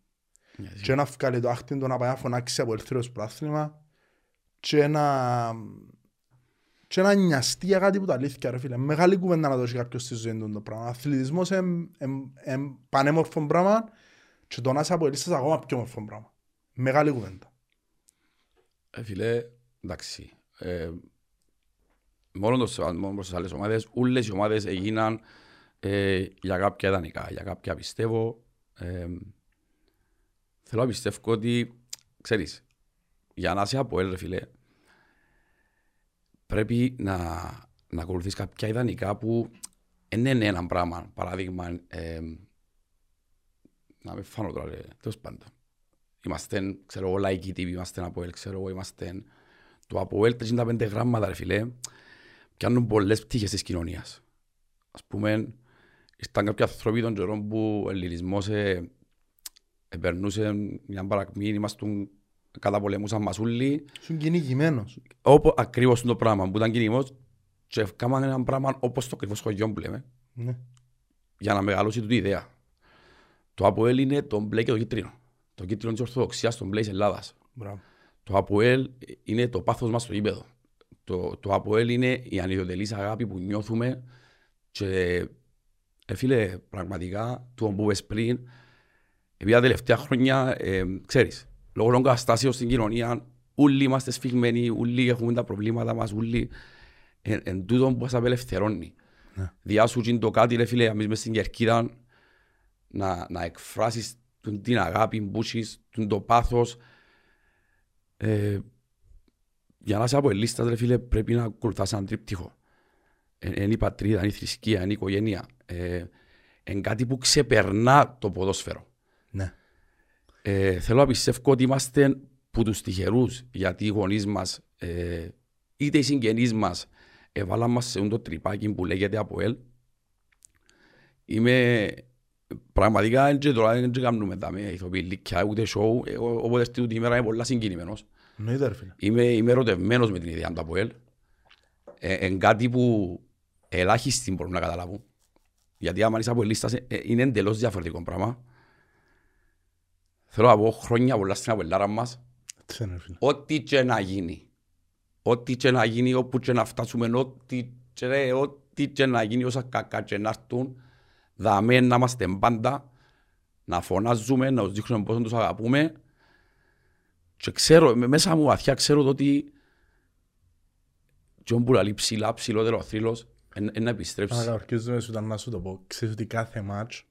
Ναι, και να βγάλει το άχτιν του να πάει να φωνάξει από ελθρέως πράθλημα και να και να νοιαστεί για κάτι που τα αλήθεια ρε φίλε. Μεγάλη κουβέντα να δώσει κάποιος στη ζωή του το πράγμα. Αθλητισμός είναι πανέμορφο πράγμα και το να είσαι από ελίστας ακόμα πιο μορφό πράγμα. Μεγάλη κουβέντα. Ε, φίλε, εντάξει. Ε, μόνο, το, μόνο προς τις άλλες ομάδες, όλες οι ομάδες έγιναν ε, για κάποια ιδανικά, για κάποια πιστεύω. Ε, θέλω να πιστεύω ότι, ξέρεις, για να είσαι από ρε φίλε, πρέπει να, να ακολουθείς κάποια ιδανικά που δεν είναι ένα πράγμα. Παράδειγμα, ε, να με φάνω τώρα, ρε, τέλος πάντων. Είμαστε, ξέρω εγώ, λαϊκοί τύποι, είμαστε από ελ, ξέρω εγώ, είμαστε... Το από ελ, τα 55 γράμματα, ρε φίλε, πιάνουν πολλές πτυχές της κοινωνίας. Ας πούμε, ήρθαν κάποιοι άνθρωποι των καιρών που ο ελληνισμός ε, ε, περνούσε μια παρακμή, ήμασταν καταπολεμούσαν μας όλοι, Σου κυνηγημένος. όπως ακριβώς το πράγμα που ήταν κινημός και έκαναν ένα πράγμα όπως το ακριβώς χωριό που λέμε, Ναι. για να μεγαλώσει τούτη η ιδέα. Το ΑΠΟΕΛ είναι το μπλε και το κίτρινο. Το κίτρινο της Ορθοδοξίας, το μπλε της Ελλάδας. Μπράβο. Το ΑΠΟΕΛ είναι το πάθος μας στο γήπεδο. Το, το ΑΠΟΕΛ είναι η ανιδιοτελής αγάπη που νιώθουμε και ε, φίλε, πραγματικά, του που είπες πριν, επειδή τα τελευταία χρόνια, ε, ξέρεις, λόγω των καταστάσεων στην κοινωνία, όλοι είμαστε σφιγμένοι, όλοι έχουμε τα προβλήματα μας, όλοι εν, εν τούτο που μας απελευθερώνει. Ναι. Διάσου και το κάτι, ρε φίλε, εμείς μες στην Κερκίδα, να, να εκφράσεις τον- την αγάπη που έχεις, τον το πάθος. Ε, για να είσαι από ελίστας, ρε φίλε, πρέπει να ακολουθάς έναν τρίπτυχο. Ε, Είναι η πατρίδα, είναι η θρησκεία, είναι η οικογένεια. Ε, είναι κάτι που ξεπερνά το ποδόσφαιρο. Ναι. Ε, θέλω να πιστεύω ότι είμαστε που τους τυχερούς, γιατί οι γονείς μας, ε, είτε οι συγγενείς μας, έβαλαν μας σε το τρυπάκι που λέγεται ΑΠΟΕΛ. Είμαι πραγματικά και τώρα δεν κάνουμε τα με ηθοποιή λίκια ούτε σοου. Εγώ όποτε στην τούτη ημέρα είμαι πολλά συγκινημένος. Εννοείται ρε φίλε. Είμαι, είμαι ερωτευμένος με την ιδέα του ΑΠΟΕΛ. Ε, εν κάτι που ελάχιστοι μπορούν να καταλάβουν. Γιατί άμα είσαι ΑΠΟΕΛίστας ε, ε, είναι εντελώς διαφορετικό πράγμα. Θέλω να πω χρόνια πολλά στην ΑΠΟΕΛάρα μας. Έτσι είναι ρε φίλε. Ό,τι και να γίνει. Ό,τι και να γίνει, όπου και να φτάσουμε, ό,τι και, ρε, ό,τι και να γίνει, όσα κακά και να έρθουν, δαμε να είμαστε πάντα, να φωνάζουμε, να τους δείχνουμε πόσο τους αγαπούμε. Και ξέρω, με- μέσα μου βαθιά ξέρω το ότι και όπου λαλεί ψηλά, ψηλότερο ο θρύλος, εν, εν να επιστρέψεις. Ανακαρκίζομαι σου ήταν να σου το πω. Ξέρεις ότι κάθε μάτς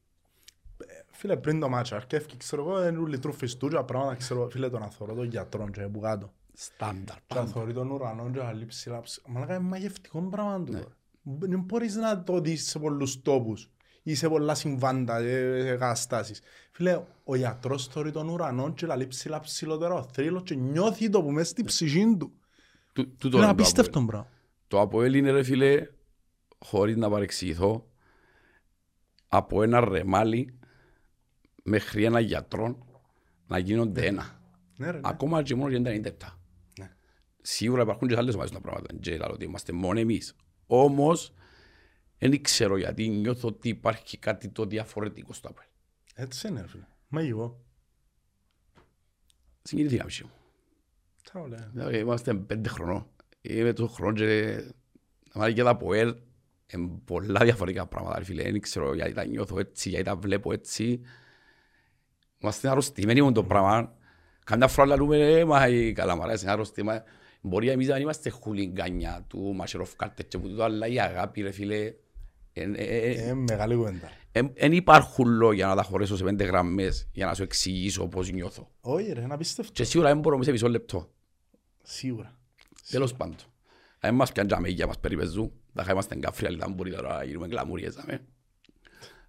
ε, Φίλε, πριν το μάτς αρκεύκει, ξέρω εγώ, είναι όλοι τρουφιστούτια πράγματα, ξέρω, φίλε, τον αθωρώ τον γιατρόν και που κάτω. Στάνταρ. Και αθωρεί τον ουρανό και αλεί ψηλά ψηλά. Μαλάκα είναι μαγευτικό πράγμα του. Δεν μπορείς να το δεις σε πολλούς τόπους ή σε πολλά συμβάντα, ε, ε, καταστάσεις. Φίλε, ο γιατρός θωρεί τον ουρανό και λαλεί ψηλά ψηλότερα ο θρύλος και νιώθει το που μέσα στη ψυχή του. Τού- τούτο Είναι είναι το απίστευτο Αποέλ. πράγμα. Το Αποέλ είναι ρε φίλε, χωρίς να παρεξηγηθώ, από ένα ρεμάλι μέχρι ένα γιατρό να γίνονται ένα. Ναι, ρε, ναι. Ακόμα και μόνο για τα 90 λεπτά. Ναι. Σίγουρα υπάρχουν και άλλες ομάδες τα πράγματα. Και λέω ότι είμαστε μόνο εμείς. Όμως, δεν ξέρω γιατί νιώθω ότι υπάρχει κάτι το διαφορετικό στο Αποέλ. Έτσι είναι, ρε φίλε. Μαγικό. Συγκινήθηκα μισή μου. Τα ωραία. Δηλαδή, Είμαστε πέντε χρονών. Είμαι το χρόνος και να μάθει και τα ΠΟΕΛ είναι πολλά διαφορετικά πράγματα. ρε Φίλε, δεν ξέρω γιατί τα νιώθω έτσι, γιατί τα βλέπω έτσι. Είμαστε αρρωστημένοι με το πράγμα. Καμιά φορά λέμε, ε, μα η καλαμαράς είναι αρρωστή. μα Μπορεί εμείς να είμαστε χουλιγκάνια του Μασεροφκάρτες και που τούτο, αλλά η αγάπη, ρε φίλε, εν- ε, ε, ε, Ε, μεγάλη κουβέντα. δεν υπάρχουν λόγια να τα χωρέσω σε πέντε γραμμές για να σου εξηγήσω πώς νιώθω. Όχι ρε, είναι απίστευτο. Και σίγουρα δεν μπορώ μέσα σε μισό λεπτό. Σίγουρα. Τέλος πάντων. Αν μας πιάνε τζάμε για μας περιπεζού, θα είχα είμαστε εγκάφρια, αλλά μπορεί τώρα να γίνουμε γκλαμούριες. δάμε.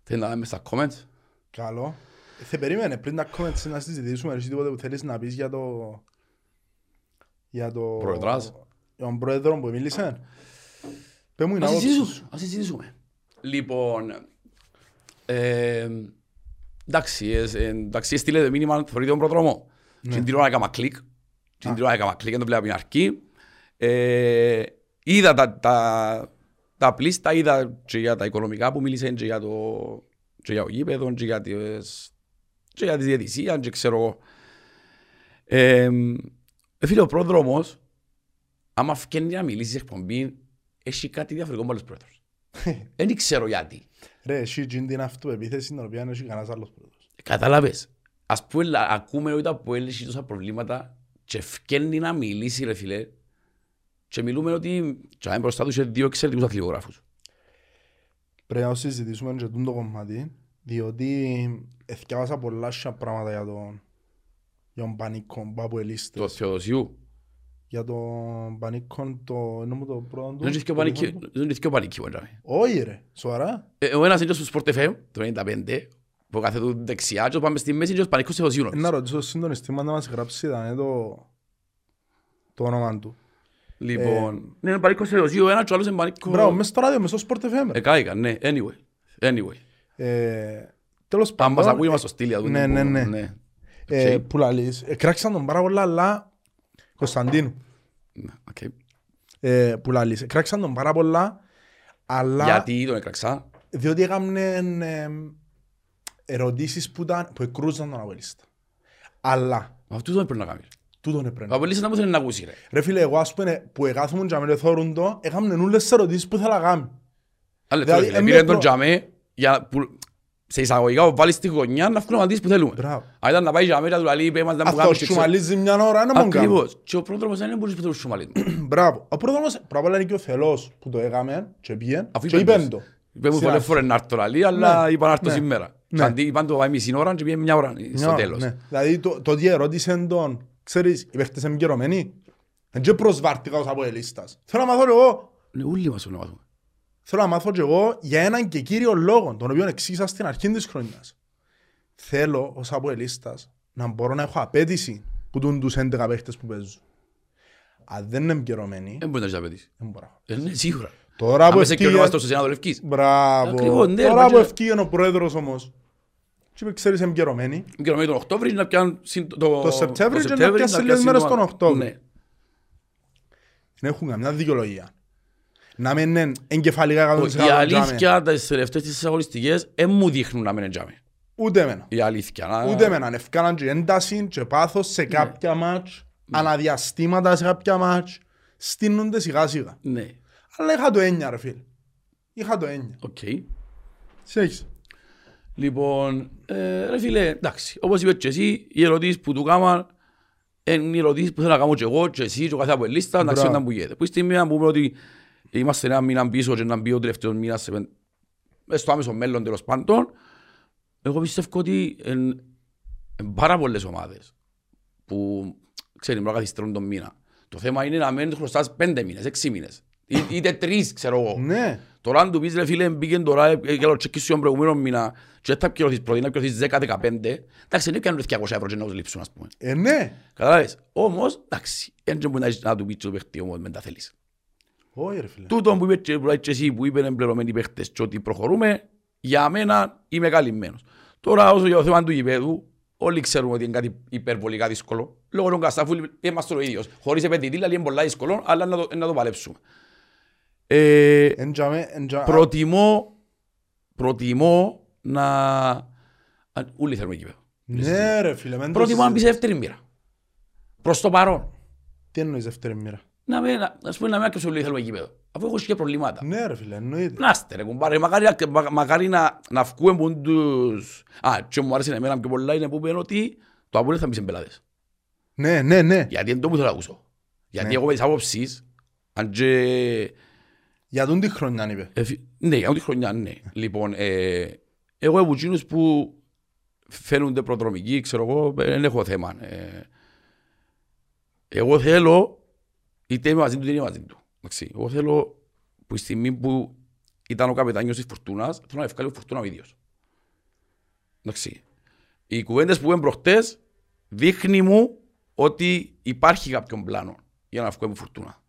Θέλεις να δούμε στα comments; Καλό. Ε, Θε περίμενε πριν τα comments να συζητήσουμε εσύ τίποτε που θέλεις να πεις για το... Για το... Προεδράς. Για τον πρόεδρο που μίλησες. Πες μου είναι Ας άποψη συζητήσουμε. Σου. Ας συζητήσουμε. Λοιπόν, ε, εντάξει, ε, ε, εντάξει, στείλετε μήνυμα, θεωρείτε τον προδρόμο. Και την ώρα έκανα κλικ. Και την ώρα έκανα κλικ, δεν το βλέπω από την αρχή. Ε, είδα τα, τα, τα πλήστα, είδα και για τα οικονομικά που μίλησε και για το, και για το γήπεδο και για τις, και για τη διαιτησία και ξέρω εγώ. Ε, ε, φίλε, ο πρόδρομος, άμα φκένει να μιλήσει σε εκπομπή, έχει κάτι διαφορετικό με άλλους πρόεδρους. Δεν ξέρω γιατί. Ρε, εσύ εκείνη την αυτοεπίθεση την οποία δεν έχει κανένας άλλος πρόεδρος. Κατάλαβες. Ας πούμε, λα- ακούμε ότι από έλυση τόσα προβλήματα και φκένει να μιλήσει ρε φίλε και μιλούμε ότι και αν μπροστά τους είχε δύο εξαιρετικούς αθλητογράφους. Πρέπει να συζητήσουμε και τούτο κομμάτι, διότι εθιάβασα πολλά σια πράγματα για τον για τον Πανίκο Μπάπου Ελίστες. Το Θεοδοσίου. Για τον Πανίκο το... είναι μου το πρώτο του. Δεν είναι και ο πανίκι- δεν είναι και ο πανίκι. βέβαια. Όχι ρε, σοβαρά. Ε, Ο ένας είναι στο Sport FM, το 95, που κάθε του δεξιά και πάμε στη μέση και ο πανίκος Θεοδοσίου. Ε, Να ρωτήσω στον συντονιστή μας να μας γράψει ήταν το, το όνομα του. Λοιπόν, ναι, είναι πανίκος Θεοδοσίου, ένας και ο άλλος είναι πανίκος... Μπράβο, μες στο ράδιο, μες στο Sport FM. ρε. Ε, κάηκα, ναι, anyway. Anyway. Ε, Τέλος Αν μας πάντων, ακούει μας το στείλει. να δούμε ναι, που- ναι, ναι. ε, Okay. που λαλείς, ε, κράξαν τον πάρα πολλά, αλλά Κωνσταντίνου, Ναι, οκ. ε, που λαλείς, ε, κράξαν τον πάρα πολλά, αλλά Γιατί τον έκραξα; διότι έκαμνε ε, ερωτήσεις που, ήταν, που εκρούζαν τον Αβελίστα. Αλλά, Αυτό δεν πρέπει να κάνεις. τούτον έπρεπε. Ο Απολύσης να μου θέλει να ακούσει ρε. Ρε φίλε, εγώ ας πούμε που εκάθομουν και με θόρουν το, έκαμνε όλες τις ερωτήσεις που ήθελα να κάνω. Άλλε Δηλαδή, φίλε, εμείς πήρε τον προ- τζαμέ για που σε εισαγωγικά βάλεις στη γωνιά να βγουν απαντήσεις που θέλουμε. Μπράβο. Αν ήταν να πάει τζαμέ και να του λέει είπε μας να μου Αυτό κάνεις και ξέρω. σουμαλίζει μια ώρα, είναι μόνο κάνω. Ακριβώς. Και ο πρόδρομος δεν μπορείς που θέλει σουμαλίζει. Μπράβο. Ο πρώτος όμως, πρώτα απ' όλα είναι και ο Θελός που το έκαμε και πήγε Αφού και είπεν είπεν το. το. Είπε μου Σε πολλές αρχή. φορές να έρθω λαλή, αλλά Ναι. είπα να έρθω Ναι. σήμερα. Ναι. Αντί είπαν το πάει μισή ώρα και πήγε μια ώρα Μια στο ώρα, τέλος. ναι. Δηλαδή το, το ότι ερώτησαν τον, ξέρεις, οι παίχτες είναι γερωμένοι. Δεν και προσβάρτηκα ως αποελίστας. Θέλω να μάθω και εγώ, Ναι, όλοι μας θέλουν να μάθουμε. Θέλω να μάθω και εγώ για έναν και κύριο λόγο, τον οποίο εξήγησα στην αρχή της χρονιάς. Θέλω ως αποελίστας να μπορώ να έχω απέτηση που τούν τους 11 παίχτες που παίζουν. Αν δεν είναι εμπειρωμένοι, Δεν μπορεί να τις απαιτήσει. δεν μπορώ. Ε, Ναι, σίγουρα. Τώρα Αν που είσαι και ευκήγε... ονομαστός στο Σενάτο Λευκής. Μπράβο. Ακριβώς, ναι, Τώρα μα που και- ευκήγε ο πρόεδρος όμως, και είπε, ξέρεις, εμπειρωμένοι, Και νομίζω τον Οκτώβρη να πιάνουν συν- το, Το Σεπτέμβρη και να Σεπτέμβρη πιάσει πιάσει λίγες μέρες σύντομα. τον Οκτώβρη. Ναι. δεν έχουν καμιά δικαιολογία. Να μην είναι εγκεφαλικά 100% Η τζάμε. αλήθεια, τις τελευταίες τις αγωνιστικές, δεν μου δείχνουν να μην είναι τζάμι. Ούτε εμένα. Η αλήθεια. να- Ούτε εμένα. Ευκάναν και ένταση και πάθος σε κάποια μάτς, αναδιαστήματα σε κάποια μάτς, στείνονται σιγά σιγά. Ναι, Αλλά είχα το έννοια ρε φίλε. Είχα το έννοια. οκ. Συνέχισε. Λοιπόν, ε, ρε φίλε, εντάξει, όπως είπες και εσύ, οι ερωτήσεις που του κάμα είναι οι ερωτήσεις που θέλω να κάνω και εγώ και εσύ και ο κάθε αποελίστα, να ξέρουμε Μπράβο. που γίνεται. Που στη στιγμή να πούμε ότι είμαστε ένα μήνα πίσω και να μπει ο τελευταίος μήνας σε πεν- μες στο άμεσο μέλλον τέλος πάντων, εγώ πιστεύω ότι είναι πάρα πολλές ομάδες που, ξέρεις, μπορεί να καθυστερούν τον μήνα. Το θέμα είναι να μένεις χρωστάς πέντε μήνες, έξι μήνες. Ή- Είτε τρεις, ξέρω εγώ. Ναι. Τώρα αν του πεις ρε φίλε μπήκε τώρα ε, για το τσεκίσιο τον προηγούμενο μήνα και δεν θα πληρωθείς πρώτη, να πληρωθείς 10-15 εντάξει δεν κάνουν 200 ευρώ και να τους λείψουν ας πούμε. Ε, ναι. Καταλάβες. Όμως εντάξει, δεν μπορεί να, να του πεις το παίχτη όμως με τα θέλεις. Όχι ρε φίλε. Τούτο που είπε και, που και εσύ που είπαν εμπληρωμένοι παίχτες και ότι προχωρούμε, για μένα είμαι καλυμμένος. Τώρα όσο για το θέμα του γηπέδου, όλοι ξέρουμε ότι είναι κάτι υπερβολικά δύσκολο. Λόγω των Κασταφούλη είμαστε το ίδιος. Χωρίς επενδυτή, δηλαδή είναι πολλά δύσκολο, αλλά να το, να το παλέψουμε. Ε, Εν τζάμε, εν τζάμε. προτιμώ, προτιμώ να... αν- Ούλοι θέλουμε γήπεδο. Ναι ρε φίλε. μεν το Προτιμώ να μπεις σε συζητήσεις. δεύτερη μοίρα. Προς το παρόν. Τι εννοείς δεύτερη μοίρα; Να μην, να, ας πούμε, να μην άκουσε ούλοι θέλουμε γήπεδο. Αφού έχω και προβλήματα. Ναι ρε φίλε, εννοείται. Να είστε ρε κουμπάρε, μακάρι, μα- μακάρι να, να βγούμε που τους... Α, και μου άρεσε εμένα πιο πολλά είναι που είπαν ότι το Αποέλ θα μπει σε πελάτες. Ναι, ναι, ναι. Γιατί είναι το που θέλω να ακούσω. Γιατί Ναι. εγώ με τις άποψεις, αν και... Για τον τη χρονιά είπε; Ε, φι- ναι, για τη χρονιά, ναι. Λοιπόν, ε, εγώ από εκείνους που φαίνονται προδρομικοί, ξέρω εγώ, ε, δεν έχω θέμα. Ε, εγώ θέλω, είτε είμαι μαζί του, είτε είμαι μαζί του. Εντάξει, εγώ θέλω, που η στιγμή που ήταν ο καπετάνιος της Φορτούνας, θέλω να ευκάλει ο Φορτούνα ο ίδιος. Εντάξει. Οι κουβέντες που είπαν προχτές δείχνει μου ότι υπάρχει κάποιον πλάνο για να βγούμε Φορτούνα.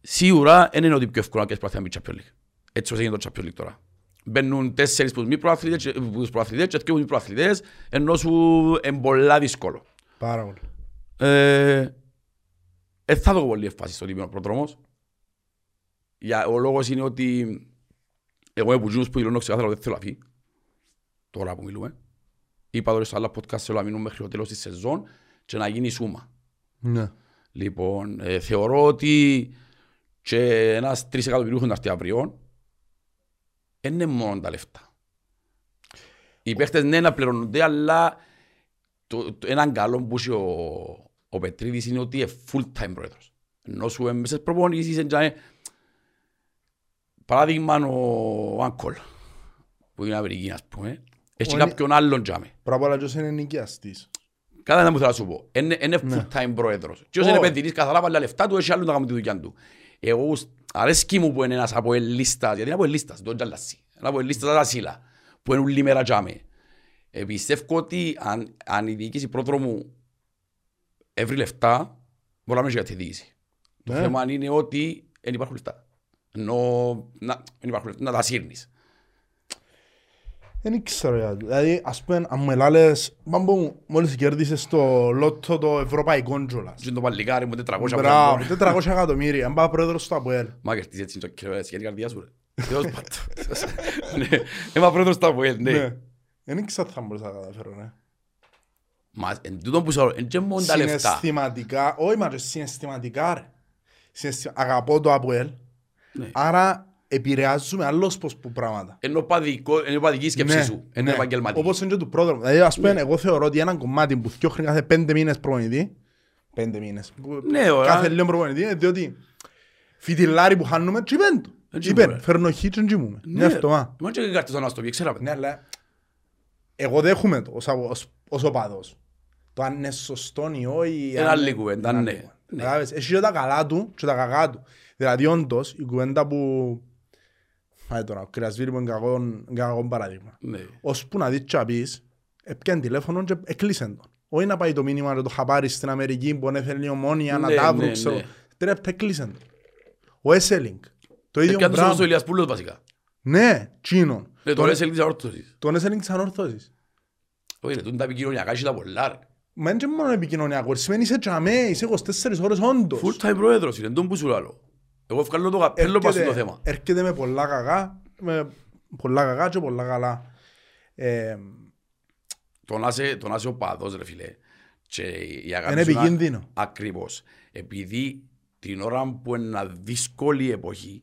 Σίγουρα δεν είναι ότι πιο εύκολο να κάνεις πράθυνα με Champions League. Έτσι όπως έγινε το Champions League τώρα. Μπαίνουν τέσσερις που μη προαθλητές και- που τους προαθλητές και δύο που μη προαθλητές, ενώ σου είναι πολλά δύσκολο. Πάρα πολύ. Ε, ε, θα δω πολύ έμφαση στο τίμιο προδρόμος. Για, ο λόγος είναι ότι εγώ είμαι που που δηλώνω ξεκάθαρα ότι δεν θέλω να φύγει. Τώρα που μιλούμε. Είπα τώρα σε άλλα podcast θέλω να μείνω μέχρι το τέλος της σεζόν και να γίνει σούμα. Ναι. Λοιπόν, ε, θεωρώ ότι και ένας τρεις εκατομμυρίουχος να έρθει αύριο δεν είναι μόνο τα λεφτά. Οι παίχτες ναι να πληρώνονται, αλλά το, το, έναν καλό που έχει ο, ο Πετρίδης είναι ότι είναι full time πρόεδρος. Ενώ σου μέσα στις προπονήσεις είναι παράδειγμα ο Άγκολ που είναι Αμερική ας πούμε. Έχει Ο- κάποιον άλλον τζάμε. Πρώτα απ' όλα ποιος είναι νοικιαστής. Κατά ένα που θέλω να σου πω. Είναι, είναι Ναι. full time πρόεδρος. Και όσοι είναι Ω. επενδυτής καθαρά πάλι τα λεφτά του, έχει άλλον να κάνει τη δουλειά του. Εγώ σ- αρέσκει μου που είναι ένας από ελίστας, γιατί είναι από ελίστας, δεν είναι τζαλασί. Είναι από ελίστας τα σύλλα, που είναι ούλη μέρα τζάμε. Ε, πιστεύω ότι αν, αν η διοίκηση πρόδρομου έβρει λεφτά, μπορεί να μην έχει για τη διοίκηση. Το Ναι. θέμα είναι ότι δεν υπάρχουν λεφτά. Ενώ να, δεν υπάρχουν λεφτά, να τα σύρνεις. Δεν ήξερα γιατί. Δηλαδή, ας πούμε, αν μου ελάλες, μπαμπο μου, μόλις κέρδισες το λότο το ευρωπαϊκό κιόλας. Και το παλικάρι μου 400 Μπράβο, ευρώ. 400 εκατομμύρια. Αν πάει πρόεδρος στο ΑΠΟΕΛ. Μα κερδίζει έτσι το κύριο έτσι για την καρδιά σου ρε. Θεός πάντων. Ναι, είμαι πρόεδρος στα ΑΠΟΕΛ, ναι. Ναι. Δεν ήξερα θα μπορούσα να καταφέρω, ναι. Μα εν τούτο που σου λέω, εν και μόνο τα λεφτά. Συναισθηματικά, όχι μα και συναισθηματικά ρε. Συναισθη- Αγαπώ το ΑΠΟΕΛ, Ναι. άρα επηρεάζουμε άλλος πως που πράγματα. Ενώ παδικό- ενώ παδική σκέψη σου, ενώ επαγγελματική. Όπως είναι και του πρόδρομου. Δηλαδή, ας πούμε, Ναι. εγώ θεωρώ ότι ένα κομμάτι που φτιάχνει κάθε πέντε μήνες προπονητή, πέντε μήνες, που- Ναι, ωραία. κάθε λίγο προπονητή, είναι διότι φιτιλάρι που χάνουμε, τσιπέν το. Ε, Τσιπέν, τσιπέ. φέρνω χι και τσιμούμε. Ναι, Ναι, αυτό, α. Μα και καρτός να στο πει, ξέραμε. Ναι, αλλά εγώ δέχομαι το ως, ως, ως οπαδός. Το αν είναι σωστό ή όχι. Είναι αν άλλη είναι- κουβέντα, είναι άλλη ναι. κουβέντα. Ναι. Κατάλαβες, Έχει και τα καλά του και τα κακά του. Δηλαδή όντως η κουβέντα που... Πάει τώρα, ο Κρυασβήρη που είναι κακό- είναι κακό παράδειγμα. Ναι. Ώσπου να δεις και να πεις, έπιανε τηλέφωνο και έκλεισεν τον. Όχι να πάει το μήνυμα να το χαπάρει στην Αμερική που θέλει η ομόνια να Ναι, τα βρουν, ναι, ξέρω. ναι. Τρία λεπτά έκλεισαν το. Ο Έσελινγκ. Το ίδιο Έπιαν τους όμως ο πράγμα. Ηλίας Πούλος βασικά. Ναι, τσίνον. Ναι, Τον- τώρα σε της αόρθωσης. Τον Έσελινγκ της ανόρθωσης. Όχι ρε, τούτα τα επικοινωνιακά έχεις τα πολλά ρε. Μα είναι και μόνο επικοινωνιακό. Σημαίνει είσαι τζαμέ, είσαι 24 ώρες όντως. Full time πρόεδρος είναι, τον που σου λάλλω. Εγώ βγάλω το καπέλο πάνω στο θέμα. έρχεται με πολλά κακά, με πολλά κακά και πολλά καλά. Ε, Το να είσαι- το να είσαι ο παδός ρε φίλε. Και η αγάπη είναι σου να- επικίνδυνο. Ακριβώς. Επειδή την ώρα που είναι ένα δύσκολη εποχή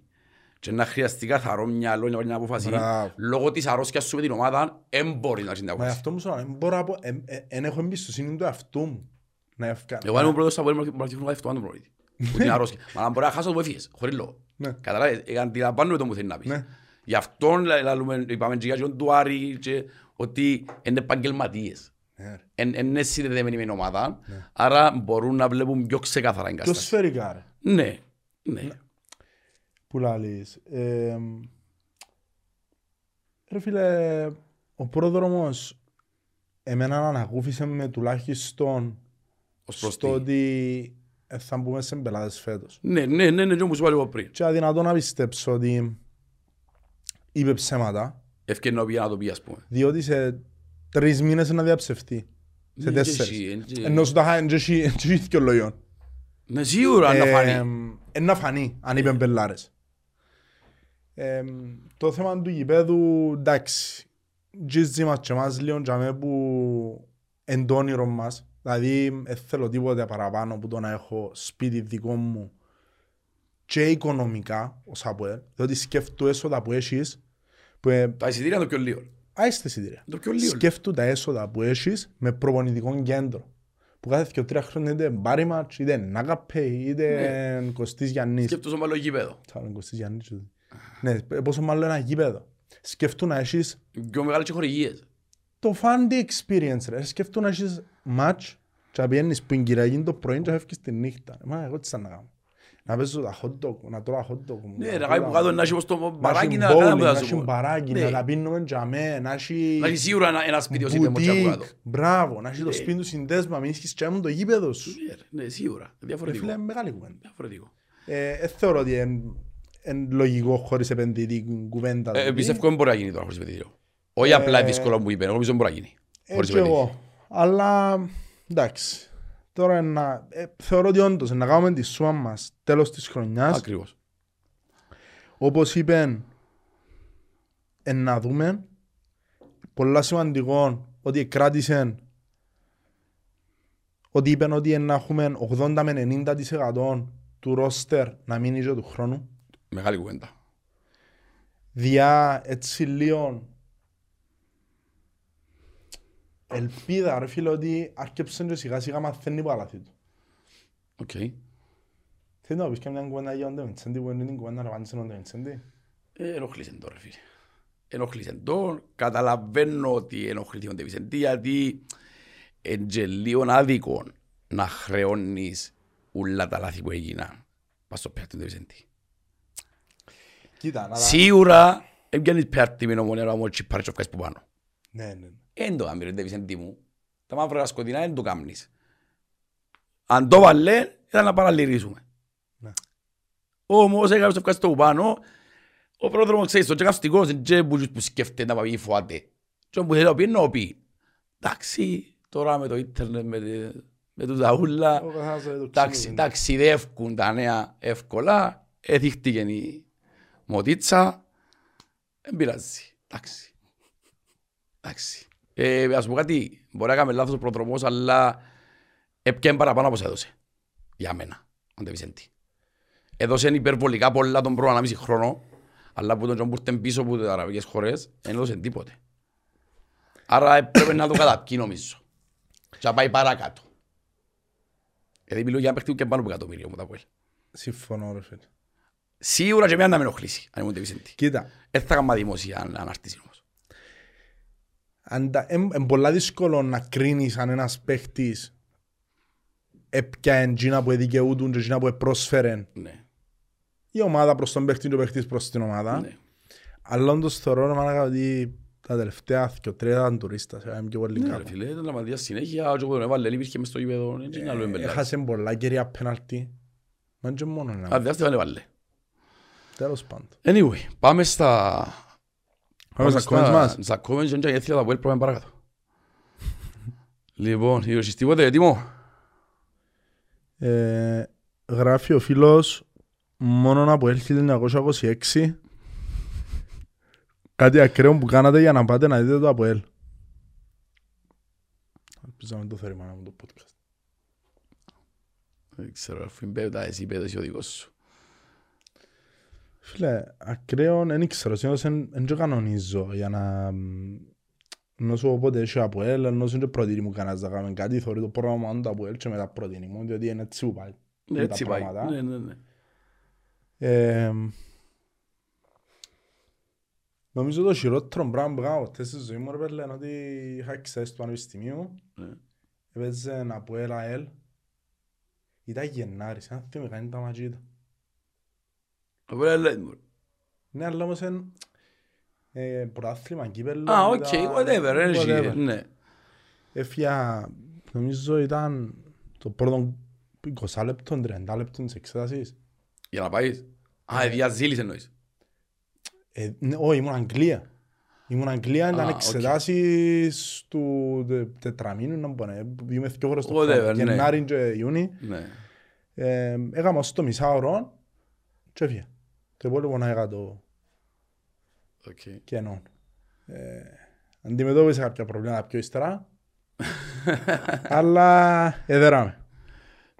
και να χρειαστεί καθαρό μυαλό για να αποφασίσει, Μπράβο. λόγω της αρρώσκιας σου με την ομάδα, δεν μπορεί να γίνει Μα αποφασίσει. αυτό μου σου λέω, δεν μπορώ να πω, ε, ε, εν έχω εμπιστοσύνη του εαυτού μου. Να ευκα... Εγώ αν ήμουν πρώτος θα πω να αρχίσουν να αυτό τον προπονητή. Που την αρρώσκια. Μα αν μπορεί να χάσω το που έφυγες, χωρίς λόγο. Ναι. Καταλάβες, ε, αντιλαμβάνομαι το που θέλει να πεις. Ναι. Γι' αυτό λα- λαλούμε, είπαμε και για τον του Άρη και ότι είναι επαγγελματίες. Ναι, ρε. Εν- Είναι συνδεδεμένοι με την ομάδα, άρα μπορούν να βλέπουν πιο ξεκάθαρα την Πιο κατάσταση. σφαιρικά ρε. Ναι, ναι. Που λαλείς. Ε, ρε φίλε, ο πρόδρομος εμένα ανακούφισε με τουλάχιστον Ως προς στο τι; ότι ε, θα μπούμε σε μπελάδες φέτος. Ναι, ναι, ναι, ναι, και όπως είπα λίγο πριν. Και αδυνατό να πιστέψω ότι είπε ψέματα, Ευκαινό πήγα να το πει, ας πούμε. διότι σε τρεις μήνες να διαψευτεί. Σε Ναι, τέσσερις. και εσύ, ε, και- Ενώ σου τα χάει και εσύ και εσύ και ο λογιόν. Ναι, σίγουρα να Ε, φανεί. ε, να φανεί, αν είπε μπελάρες. Ε, το θέμα του γηπέδου, εντάξει, τζίζι μας και εμάς λίγο τζαμέ που εν το όνειρο μας. Δηλαδή, δεν θέλω τίποτε παραπάνω από το να έχω σπίτι δικό μου και οικονομικά, ως ΑΠΟΕ, διότι σκέφτου έσοδα που έχεις, που ε, Τα εισιτήρια είναι το πιο λίγο. άιστε εισιτήρια. Το πιο λίγο. Σκέφτου τα έσοδα που έχεις με προπονητικό κέντρο. Που κάθε δύο τρία χρόνια είτε μπάρι μάτς, είτε νάκαπε, είτε Κωστής Γιαννής. Σκέφτος ο μάλλον γήπεδο. Τσάλων Κωστής Γιαννής. Ούτε. Ναι, πόσο μάλλον ένα γήπεδο. Σκέφτου να έχεις Πιο μεγάλες και χορηγίες. το fan experience ρε. Σκέφτου να έχεις μάτς και να πηγαίνεις που είναι Κυριακή το πρωί και να φεύγεις τη νύχτα. Μα εγώ τι σαν να κάνω. Να παίζω τα hot dog, να τρώω τα hot dog. μου, Ναι, να ρε, τρώω κάτι που τα- κάτω να έχει ως το να μπαράκι έχει να κάνει bowling, που να θα σου έχει πω. μπαράκι, Ναι. να τα πίνουμε τζαμέ, να έχει... Να έχει σίγουρα ένα- ένα σπίτι ως είτε μότσια που κάτω. Μπουτίκ, μπράβο, να έχει το Ναι. σπίτι του συνδέσμα, μην έχεις και το γήπεδο σου. Ναι, ρε, Ναι, σίγουρα. Ρε Διαφορετικό. φίλε, μεγάλη κουβέντα. Διαφορετικό. Ε, Δεν θεωρώ ότι είναι λογικό χωρίς επενδυτή κουβέντα. Ε, δηλαδή. Πιστεύω δεν μπορεί να γίνει τώρα χωρίς επενδυτήριο. Όχι απλά δύσκολο που είπε, εγώ νομίζω μπορεί να γίνει. Χωρίς Έτσι επενδυτήριο. εγώ. Αλλά εντάξει. Τώρα να, ε, θεωρώ ότι όντως να κάνουμε τη σούα μας τέλος της χρονιάς. Ακριβώς. Όπως είπε, ε, να δούμε. Πολλά σημαντικό ότι κράτησε ότι είπαν ότι να έχουμε 80 με 90% του ρόστερ να μείνει και του χρόνου. Μεγάλη κουβέντα. Διά έτσι λίγο ελπίδα ρε φίλε ότι αρκέψαν και σιγά σιγά μαθαίνει που τα λάθη του. Οκ. Θέλεις να πεις και μια κουβέντα για τον Ντεβιντσέντη που είναι την κουβέντα να απάντησε τον Ντεβιντσέντη. Ε, Ενοχλήσε το ρε φίλε. Ενοχλήσε το. Καταλαβαίνω ότι ενοχλήθηκε ο Ντεβισεντή γιατί είναι και λίγο άδικο να χρεώνεις ούλα τα λάθη που έγιναν. Πας στο πιάτι του Ντεβισεντή. Κοίτα, να τα... Σίγουρα έπιανες πιάτι με νομονία να μου τσιπάρει και που πάνω. Ναι, ναι. Εν το κάνεις ρε Ντεβισεντή μου. Τα μαύρα τα σκοτεινά δεν το κάνεις. Αν το βάλε, ήταν να παραλυρίσουμε. Ναι. Όμως έκαμε στο ευχαριστώ που πάνω, ο πρόδρομος ξέρεις, το τσεκαυστικός είναι και που που σκέφτεται να πάει φοάται. Και όπου θέλει να πει, να πει. Εντάξει, τώρα με το ίντερνετ, με, τε- με τους ταούλα, Ο καθένας το ταξι- ξέρει. ταξιδεύκουν τα νέα εύκολα, έδειχτηκε η μοτίτσα, δεν πειράζει. Εντάξει. Εντάξει. Ε, ας πω κάτι, μπορεί να κάνουμε λάθος ο προδρομός, αλλά έπιαν παραπάνω από όσα έδωσε. Για μένα, ο Ντεβισέντη. Έδωσε υπερβολικά πολλά τον πρώτο ανάμιση χρόνο, αλλά που τον Τζον που ήρθε πίσω από τις αραβικές χώρες, δεν έδωσε τίποτε. Άρα έπρεπε να το καταπκεί νομίζω. Και να πάει παρακάτω. Γιατί μιλώ για ένα παίχτη και πάνω από εκατομμύριο μου τα πω. Συμφωνώ ρε φίλε. Σίγουρα και εμένα να με ενοχλήσει, αν ήμουν Ντεβισέντη. Κοίτα, Δεν θα έκανα δημοσία αν αναρτήσει όμως. είναι πολλά δύσκολο να κρίνεις αν ένας παίχτης έπια εντζίνα που δικαιούτουν και εντζίνα που πρόσφερε Ναι. η ομάδα προς τον παίχτη και ο παίχτης προς την ομάδα. ναι. Αλλά όντως θεωρώ ρε μάνα, ότι τα τελευταία και τρία ήταν τουρίστας, έκαμε πιο πολύ Ναι ρε κάπου. φίλε, ήταν λαματία συνέχεια, και όποτε τον έβαλε, υπήρχε μες στο γήπεδο, έτσι είναι άλλο εμπελάς. Έχασε πολλά κερία πέναλτι. Μα και μόνο Αν ένα. δεν έβαλε. Τέλος πάντων. Anyway, πάμε στα... Πάμε στα comments μας. Στα comments και έτσι θα τα πω πάμε παρακάτω. Λοιπόν, είχες τίποτε έτοιμο. Ε, γράφει ο φίλος μόνο από el 1926 κάτι ακραίο που κάνατε για να πάτε να δείτε το από el. Ελπίζω να μην το θέλει η μάνα μου το podcast. Δεν ξέρω, αφού είναι πέτα, εσύ πέτα εσύ ο δικός σου. Φίλε, ακραίο δεν ξέρω, συνήθως δεν το κανονίζω για να μ, ενώ σου οπότε έχει από ελ, ενώ σου είναι προτείνει μου κανένας να κάνουμε κάτι, θεωρεί το πρόγραμμα του από ελ και μετά προτείνει μου, διότι είναι έτσι που πάει. Ναι, με Έτσι τα πάει. πράγματα. Ναι, ναι, ναι. Ε, νομίζω το χειρότερο πράγμα που έκανα ποτέ στη ζωή μου ρε πέλε, είναι ότι είχα εξαίσει του πανεπιστημίου, Ναι. έπαιζε να πω έλα ελ, ήταν Γενάρης, αν θυμάμαι κάνει τα ματζίτα. Οπότε λέει μου. Ναι, αλλά όμως είναι ε, πρωτάθλημα, κύπελλο. Α, οκ, ήταν- whatever, energy. whatever. Ναι. Έφυγα, νομίζω ήταν το πρώτο 20 λεπτό, 30 λεπτό της εξέτασης. Για να πάεις. Α, ε, διαζήλεις εννοείς. Ε, ναι, όχι, ήμουν Αγγλία. Ήμουν Αγγλία, ήταν οκ. εξετάσεις του τε- τετραμήνου, να μπορεί. Είμαι δύο φορές το Whatever, χρόνο. ναι. Γενάρη και Ιούνι. Ναι. Ε, έκανα στο μισάωρο και έφυγα. Το υπόλοιπο να έκανα το Οκ. κενό. Ε, αντιμετώπισα κάποια προβλήματα πιο ύστερα. αλλά εδεράμε.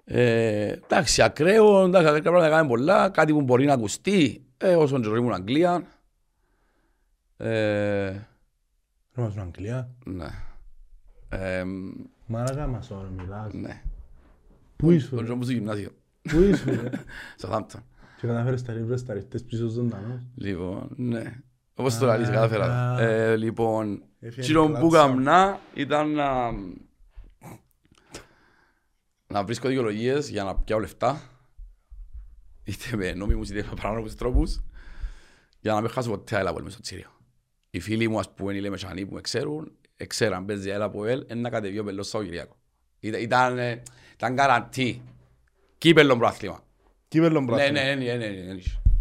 Ε, εντάξει, ακραίο, εντάξει, ακραία πράγματα κάνουμε πολλά, κάτι που μπορεί να ακουστεί, ε, όσον και ήμουν Αγγλία. Ε, Είμαστε στην Αγγλία. ναι. Ε, Μάρακα μας τώρα μιλάς. ναι. Πού είσαι, Τον ζω στο γυμνάσιο, πού είσαι. ρε; στο Hampton. Και καταφέρεις τα ρίβρες τα ριχτές πίσω ζωντανός. Λοιπόν, ναι. Όπως το λαλείς, κατάφερα. Α. Ε, λοιπόν, Έφυγε εκείνο που κλάτσα. καμνά ήταν να... να βρίσκω δικαιολογίες για να πιάω λεφτά. Είτε με νόμιμους είτε με παράνομους τρόπους. Για να μην χάσω ποτέ άλλα μες στο τσίριο. Οι φίλοι μου, ας πούμε, οι λεμεσανοί που με ξέρουν, ξέραν παίζει έλα από ελ, ένα κατεβεί ο πελός Σαββατοκυριακό. Ήταν, ήταν, ε, ήταν καραντή. Κύπελλον προάθλημα. Κύπελλον Ναι, πράθυμα. ναι, ναι, ναι, ναι, ναι.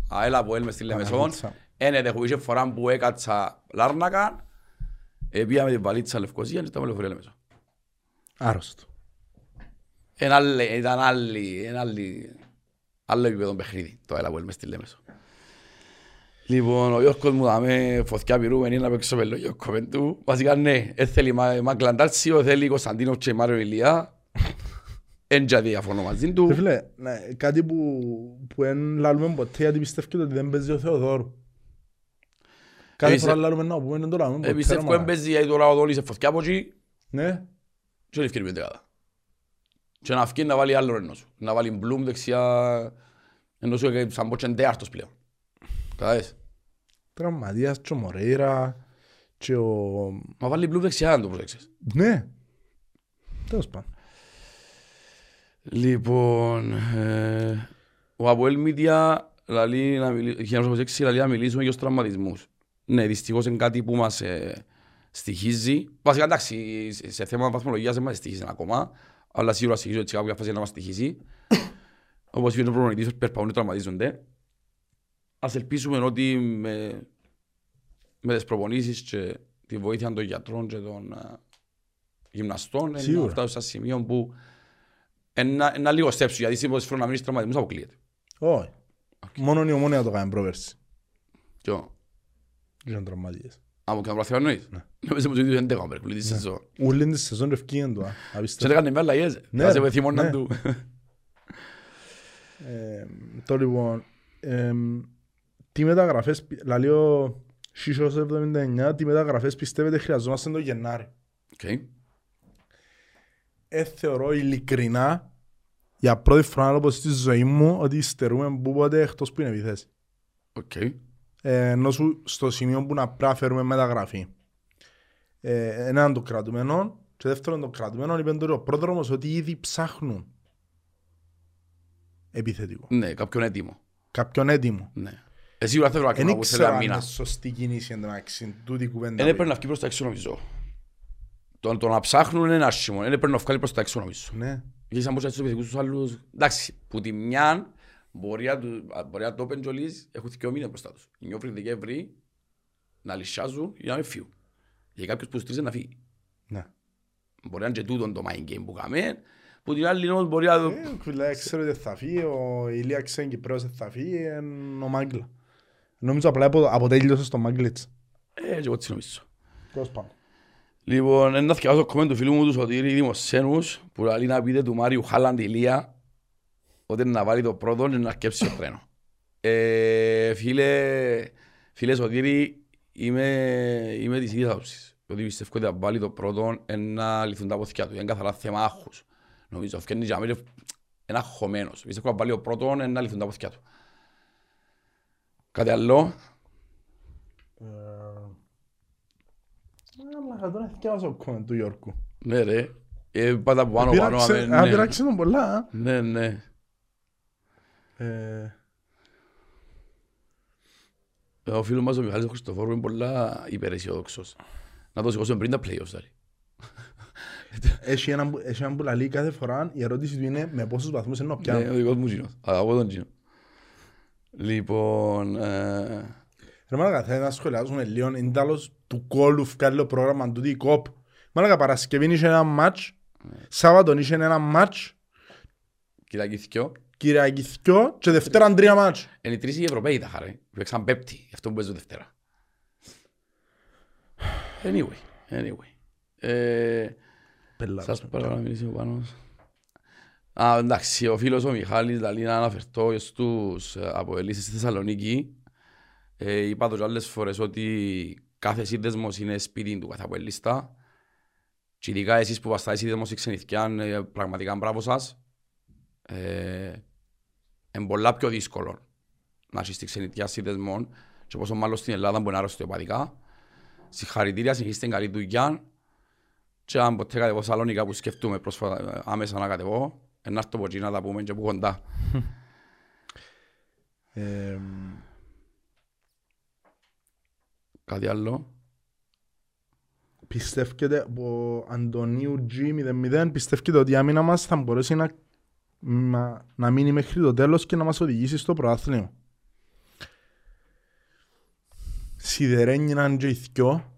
Αέλα από ελ μες στη Λεμεσόν. Παναγίτσα. Ένετε που είχε φορά που έκατσα Λάρνακα. ε, Πήγαμε την βαλίτσα Λευκοσία και ήταν λεωφορείο Λεμεσόν. Άρρωστο. Ένα άλλη- Ήταν άλλη, ένα άλλη, άλλο επίπεδο παιχνίδι το Αέλα από ελ μες στη Λεμεσόν. Λοιπόν, ο Γιώργος μου δάμε φωτιά πυρούμενη να παίξω με λόγιο κομμέντου. Βασικά ναι, ε, θέλει Μα- Μαγκλαντάρσιο, θέλει Κωνσταντίνο και Μάριο Ηλία. Εν και διαφωνώ μαζί Ρε του. φίλε, ναι, κάτι που, που δεν λαλούμε ποτέ γιατί πιστεύετε ότι δεν παίζει ο Θεοδόρου. Κάθε Εμείς, φορά ε, λαλούμε να πούμε δεν το λαλούμε Ε, ποτέ. ρε Πιστεύω μαλάκα. έμπαιζε γιατί τώρα ο Δόλης σε φωτιά από εκεί Ναι, και δεν ευκαιρία πεντεκάδα. Και να αυκεί να βάλει άλλο ενώ σου. Να βάλει μπλουμ δεξιά ενώ σου ε, σαν πω και εντέαρτος πλέον. Κατάλαβες; τραυματίας και ο Μορέιρα και ο... Μα βάλει μπλουμ δεξιά αν το προσέξεις. Ναι. Τέλος πάντων. Λοιπόν, ε, ο Αποέλ Μίδια λαλεί να μιλή- 1926 λαλεί να μιλήσουμε για τους τραυματισμούς. Ναι, δυστυχώς είναι κάτι που μας ε, στοιχίζει. Βασικά εντάξει, σε- σε θέμα βαθμολογίας δεν μας στοιχίζει ακόμα, αλλά σίγουρα στοιχίζει ότι σε κάποια φάση να μας στοιχίζει. Όπως είπε ο προπονητής, περπαούν και τραυματίζονται. Ας ελπίσουμε ότι με, με τις προπονήσεις και τη βοήθεια των γιατρών και των ε, γυμναστών είναι Σίγουρα. να φτάσουν σε σημείο που ένα, ένα λίγο στέψου, γιατί σε πόσες φορές να μείνεις τραυματισμούς αποκλείεται. Όχι. Μόνο η ομόνια το κάνει προβέρση. Ποιο, Είχαν τραυματίες. άμα και να πράθυμα εννοείς. Νομίζω πως το ίδιο δεν τέκαμε, περίπου, τη σεζόν. Ούλην της σεζόν ευκήγεν του. α. Σε Απίστευτο. έκανε με αλλαγές, Ναι, θα σε ρε, βοηθεί μόνο ναι. του. Ε, Το λοιπόν, εμ, τι μεταγραφές, πι- λαλεί ο Σίσος 79, τι μεταγραφές πιστεύετε χρειαζόμαστε το Γενάρη; Οκ. Ε, θεωρώ ειλικρινά, για πρώτη φορά όπως στη ζωή μου, ότι στερούμε που πότε εκτός που είναι επιθέση. Οκ. Ε, ενώ σου στο σημείο που να πρέπει να φέρουμε μεταγραφή. Ε, έναν το κρατουμένο και δεύτερον το κρατουμένο είπε τώρα ο πρόδρομος ότι ήδη ψάχνουν επιθετικό. Ναι, κάποιον έτοιμο. Κάποιον έτοιμο. Ναι. Ε, σίγουρα θέλω να Δεν κάνω που θέλει ήξερα ένα αν μήνα. είναι σωστή κίνηση εντωμεταξύ. Τούτη η κουβέντα. Δεν που έπρεπε να βγει προς τα έξω νομίζω. Το, το να ψάχνουν είναι άσχημο. Δεν έπρεπε να βγάλει προς τα έξω νομίζω. είπα. Ναι. Γιατί σαν πως έτσι τους παιδικούς τους άλλους... Εντάξει, που τη μια μπορεί να του- μπορεί να το πεντζολείς, έχουν δύο μήνες μπροστά τους. Νιώφρι Δεκέμβρη να λυσιάζουν ή να μην φύγουν. Για κάποιους που στρίζουν να φύγει. Ναι. Μπορεί να είναι και τούτον το mind game που κάμε, που την άλλη όμως μπορεί να το... Ε, κουβιλά, ξέρω ότι θα φύγει, ο Ηλία ξέρει Κυπρέος ότι θα φύγει, εν ο Μάγκλα. Νομίζω απλά απο- αποτέλειωσε στο Μάγκλιτς. Ε, και εγώ έτσι νομίζω. Τέλος πάντων. Λοιπόν, ένα θυκιάζω κομμέντ του φίλου μου τους Σωτήρη Δημοσένους που λέει να πείτε του Μάριου Χάλαντ Ηλία ότι να βάλει το πρώτο και να αρκέψει το τρένο. Ε, φίλε, φίλε Σωτήρη, είμαι, είμαι της ίδιας άποψης. Ότι πιστεύω ότι να βάλει το πρώτο ε, να λυθούν τα ποθηκιά του. Είναι καθαρά θέμα άχους. Νομίζω, φτιάχνει για μένα ένα χωμένος. Πιστεύω να βάλει το πρώτο ε, να λυθούν τα ποθηκιά του. Κάτι άλλο. Ε, Αλλά τώρα θυκιάζω κόμμεν του Γιώργου. Ναι ρε. Ε, πάντα από πάνω πάνω. Πειράξε- αμέ, Α, ναι. πειράξε τον πολλά. α. Ναι, ναι. Ε, Ο φίλος μας ο Μιχάλης ο Χριστοφόρου είναι πολλά υπεραισιόδοξος. Να το σηκώσουμε πριν τα play-offs. δηλαδή. Έχει έναν που- έχει έναν που λαλεί κάθε φορά, η ερώτηση του είναι με πόσους βαθμούς είναι ο Ναι, πιάνο. ο δικός μου Τζίνος. Αγαπώ τον Τζίνο. Λοιπόν, ε, Ρε μάλακα, θα να σχολιάσουμε λίγο, είναι τέλος του κόλου βγάλει το πρόγραμμα του η κόπ. Μάλακα, Παρασκευή είχε ένα μάτς, Σάββατον είχε ένα μάτς, Κυριακή θκυο. Κυριακή θκυο και Δευτέρα τρία μάτς. Είναι οι τρεις οι Ευρωπαίοι τα χαρέ. Παίξαν πέπτη. Γι' αυτό που παίζουν Δευτέρα. Anyway, anyway. Ε, Σας παρακαλώ να μιλήσει ο Πάνος. Α, εντάξει, ο φίλος ο Μιχάλης δηλαδή να αναφερθώ στους ε, αποελίσεις στη Θεσσαλονίκη. Ε, είπα το και άλλες φορές ότι κάθε σύνδεσμος είναι σπίτι του κάθε αποελίστα. Και ειδικά εσείς που βαστάτε σύνδεσμος ή ξενιθκιάν, ε, πραγματικά μπράβο σας. Ε, είναι πολλά πιο δύσκολο να έχεις τη ξενιθκιά σύνδεσμο και πόσο μάλλον στην Ελλάδα που είναι αρρωστιοπαθικά. Συγχαρητήρια, συνεχίστε καλή δουλειά και αν ποτέ κατεβώ Σαλόνικα που σκεφτούμε πρόσφατα, άμεσα να κατεβώ, ε, να έρθω από εκεί να τα πούμε και που κοντά. Ε, Κάτι άλλο. Πιστεύετε από Αντωνίου G00 πιστεύετε ότι η άμυνα μας θα μπορέσει να, να, να μείνει μέχρι το τέλος και να μας οδηγήσει στο προάθλιο. Σιδερένιαν και οι δυο,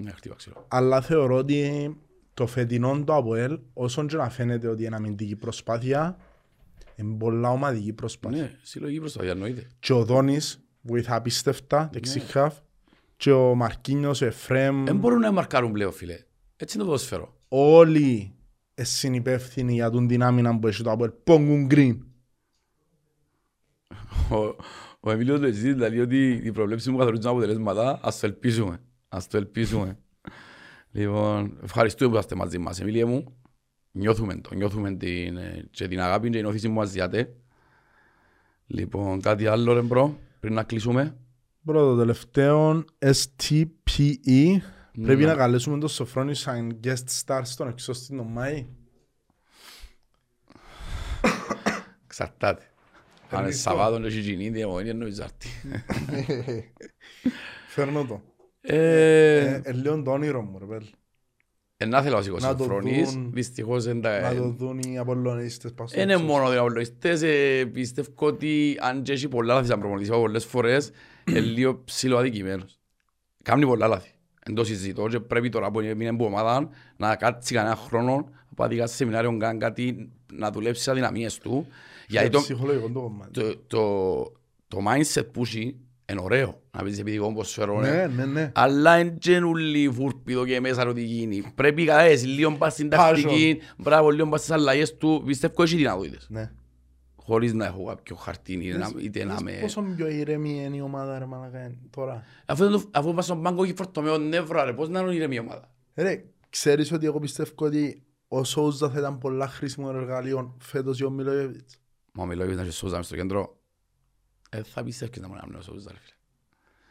Ναι, χτύπα ξύλο. αλλά θεωρώ ότι το φετινό το ΑΠΟΕΛ, όσον και να φαίνεται ότι είναι αμυντική προσπάθεια, είναι πολλά ομαδική προσπάθεια. Ναι, συλλογική προσπάθεια, εννοείται. Και ο Δόνης βοηθά απίστευτα, δεξιχάφ, και ο Μαρκίνιος, ο Εφρέμ, Δεν μπορούν να μαρκάρουν πλέον, φίλε. Έτσι είναι το ποδόσφαιρο. όλοι συνυπεύθυνοι για τον την άμυνα που έχει το ΑΠΟΕΛ. Πόγκουν γκριν. Ο, ο Εμίλιος το εξής, δηλαδή ότι οι προβλέψεις μου καθορίζουν αποτελέσματα, ας το ελπίζουμε. Ας το ελπίζουμε. λοιπόν, ευχαριστούμε που είστε μαζί μας, Εμίλια μου. Νιώθουμε το, νιώθουμε την, ε, και την αγάπη και την όθηση που μας διάτε. Λοιπόν, κάτι άλλο ρε μπρο, πριν να κλείσουμε. Πρώτο τελευταίο, STPE. Πρέπει Ναι. να καλέσουμε τον Σοφρόνης σαν guest star στον εξώστη τον Μάη. Ξαρτάται. Αν είναι Ευχαριστώ. Σαββάτο και έχει γίνει, διαμονή εννοείς άρτη. Φέρνω το. Ε, Ε, ε, λίγο το όνειρο μου, ρε πέλ. ε, Να θέλω να σηκώσω να το φρονείς, δουν- δυστυχώς δεν τα... Να το δουν οι Απολλωνίστες. πας στο Είναι εξώστη. μόνο οι απολογιστές, ε, πιστεύω ότι αν και έχει πολλά λάθη σαν προπονητής από πολλές φορές, είναι λίγο ψηλό αδικημένος. Κάνει πολλά λάθη. Εν το συζητώ και πρέπει τώρα που είναι από ομάδα να κάτσει κανένα χρόνο, να πάει κάτι σεμινάριο, να κάνει κάτι, να δουλέψει τις αδυναμίες του. Γιατί το, Ψυχολογικό το κομμάτι. το, το, το mindset που έχει είναι ωραίο, να παίζεις επιδικό ποσφαιρό, Ναι, ναι, ναι. αλλά είναι και ούλοι φούρπιδο και μέσα ότι γίνει. Πρέπει κατά εσύ λίγο πας στην τακτική, μπράβο, λίγο πας στις αλλαγές του, πιστεύω έχει δυνατότητες. Ναι. Χωρίς να έχω κάποιο χαρτί είτε να- είτε να Δες με... Πόσο πιο ηρεμή είναι η ομάδα ρε μαλακά τώρα. Αφού, δεν το- αφού πας στον πάγκο έχει φορτωμένο νεύρα ρε, πώς να είναι ηρεμή η ομάδα; Ρε, ξέρεις ότι εγώ πιστεύω ότι ο Σόουζα θα ήταν πολλά χρήσιμο εργαλείο φέτος για ο Μιλόγεβιτς; Μα ο Μιλόγεβιτς να έχει Σόουζα μες στο κέντρο. Ε, θα πιστεύεις να μου να είναι ο Σόουζα ρε φίλε.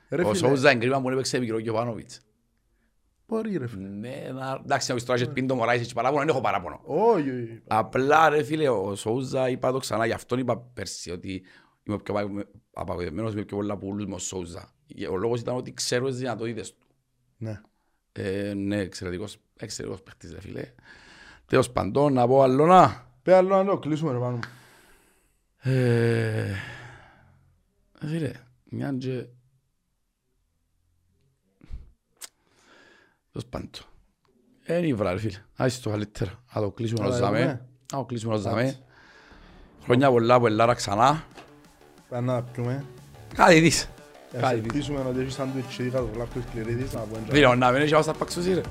Ρε Ο φίλε, Σόουζα είναι κρίμα που έπαιξε μικρό Γιωβάνοβιτς. Μπορεί ρε φίλε. Ναι, να- εντάξει, να πεις τώρα έχεις πει το Μωράης, έχεις παράπονο, δεν έχω παράπονο. Όχι, όχι. Απλά ρε φίλε, ο Σόουζα είπα το ξανά, γι' αυτόν είπα πέρσι ότι είμαι πιο απαγοη- απαγοητευμένος, είμαι πιο πολλά από όλους με ο Σόουζα. Ο λόγος ήταν ότι ξέρω τις δυνατότητες του. Ναι. Ε, ναι, εξαιρετικός, εξαιρετικός παίχτης, ρε φίλε. Τέλος παντών, να πω άλλο να. Πέ άλλο να το κλείσουμε ρε πάνω. Ε, ε, φίλε, μια και... Τέλος πάντων. Ε, είναι η βρά, ρε φίλε. Άσε το καλύτερα. Να το κλείσουμε ως Να τα ζαμέ. δούμε. Να το κλείσουμε ως ζαμέ. Χρόνια πολλά από Ελλάδα ξανά. Πάμε να τα πιούμε. Κάτι δεις. Ας Κάτι δεις. ελπίσουμε ότι έχεις σάντουιτς και κάτω πολλά κληρίδης να πούμε. Φίλε, να μην έχεις άμα στα παξουσί, ρε. Ε,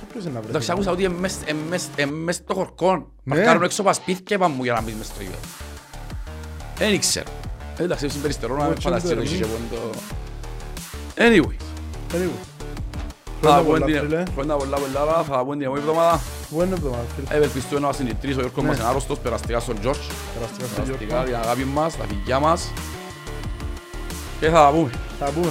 κάποιος είναι να βρεθεί. Εντάξει, άκουσα ότι είναι μες- είναι μες- είναι μες στο χορκόν. Ναι. Παρκάρουν έξω από σπίτια είπαν μου για να μπεις μες στο γήπεδο. Δεν ξέρω. Ε, Εντάξει, είμαι περιστερό να Εγώ με έτσι είναι φανταστείς το ότι ρε, είχε πόντο. Anyway, Anyway. Θα Χρόνια τα πούμε πολλά, την- φίλε. χρόνια πολλά πολλά, θα τα πούμε την επόμενη εβδομάδα. Buena εβδομάδα, φίλε. Ευελπιστούμε να είμαστε οι τρεις, ο Γιώργος Ναι. μας είναι άρρωστος, περαστικά στον George. Περαστικά στο Περαστικά, Γιώργο. την αγάπη μας, τα φιλιά μας. Και θα τα πούμε. Θα πούμε.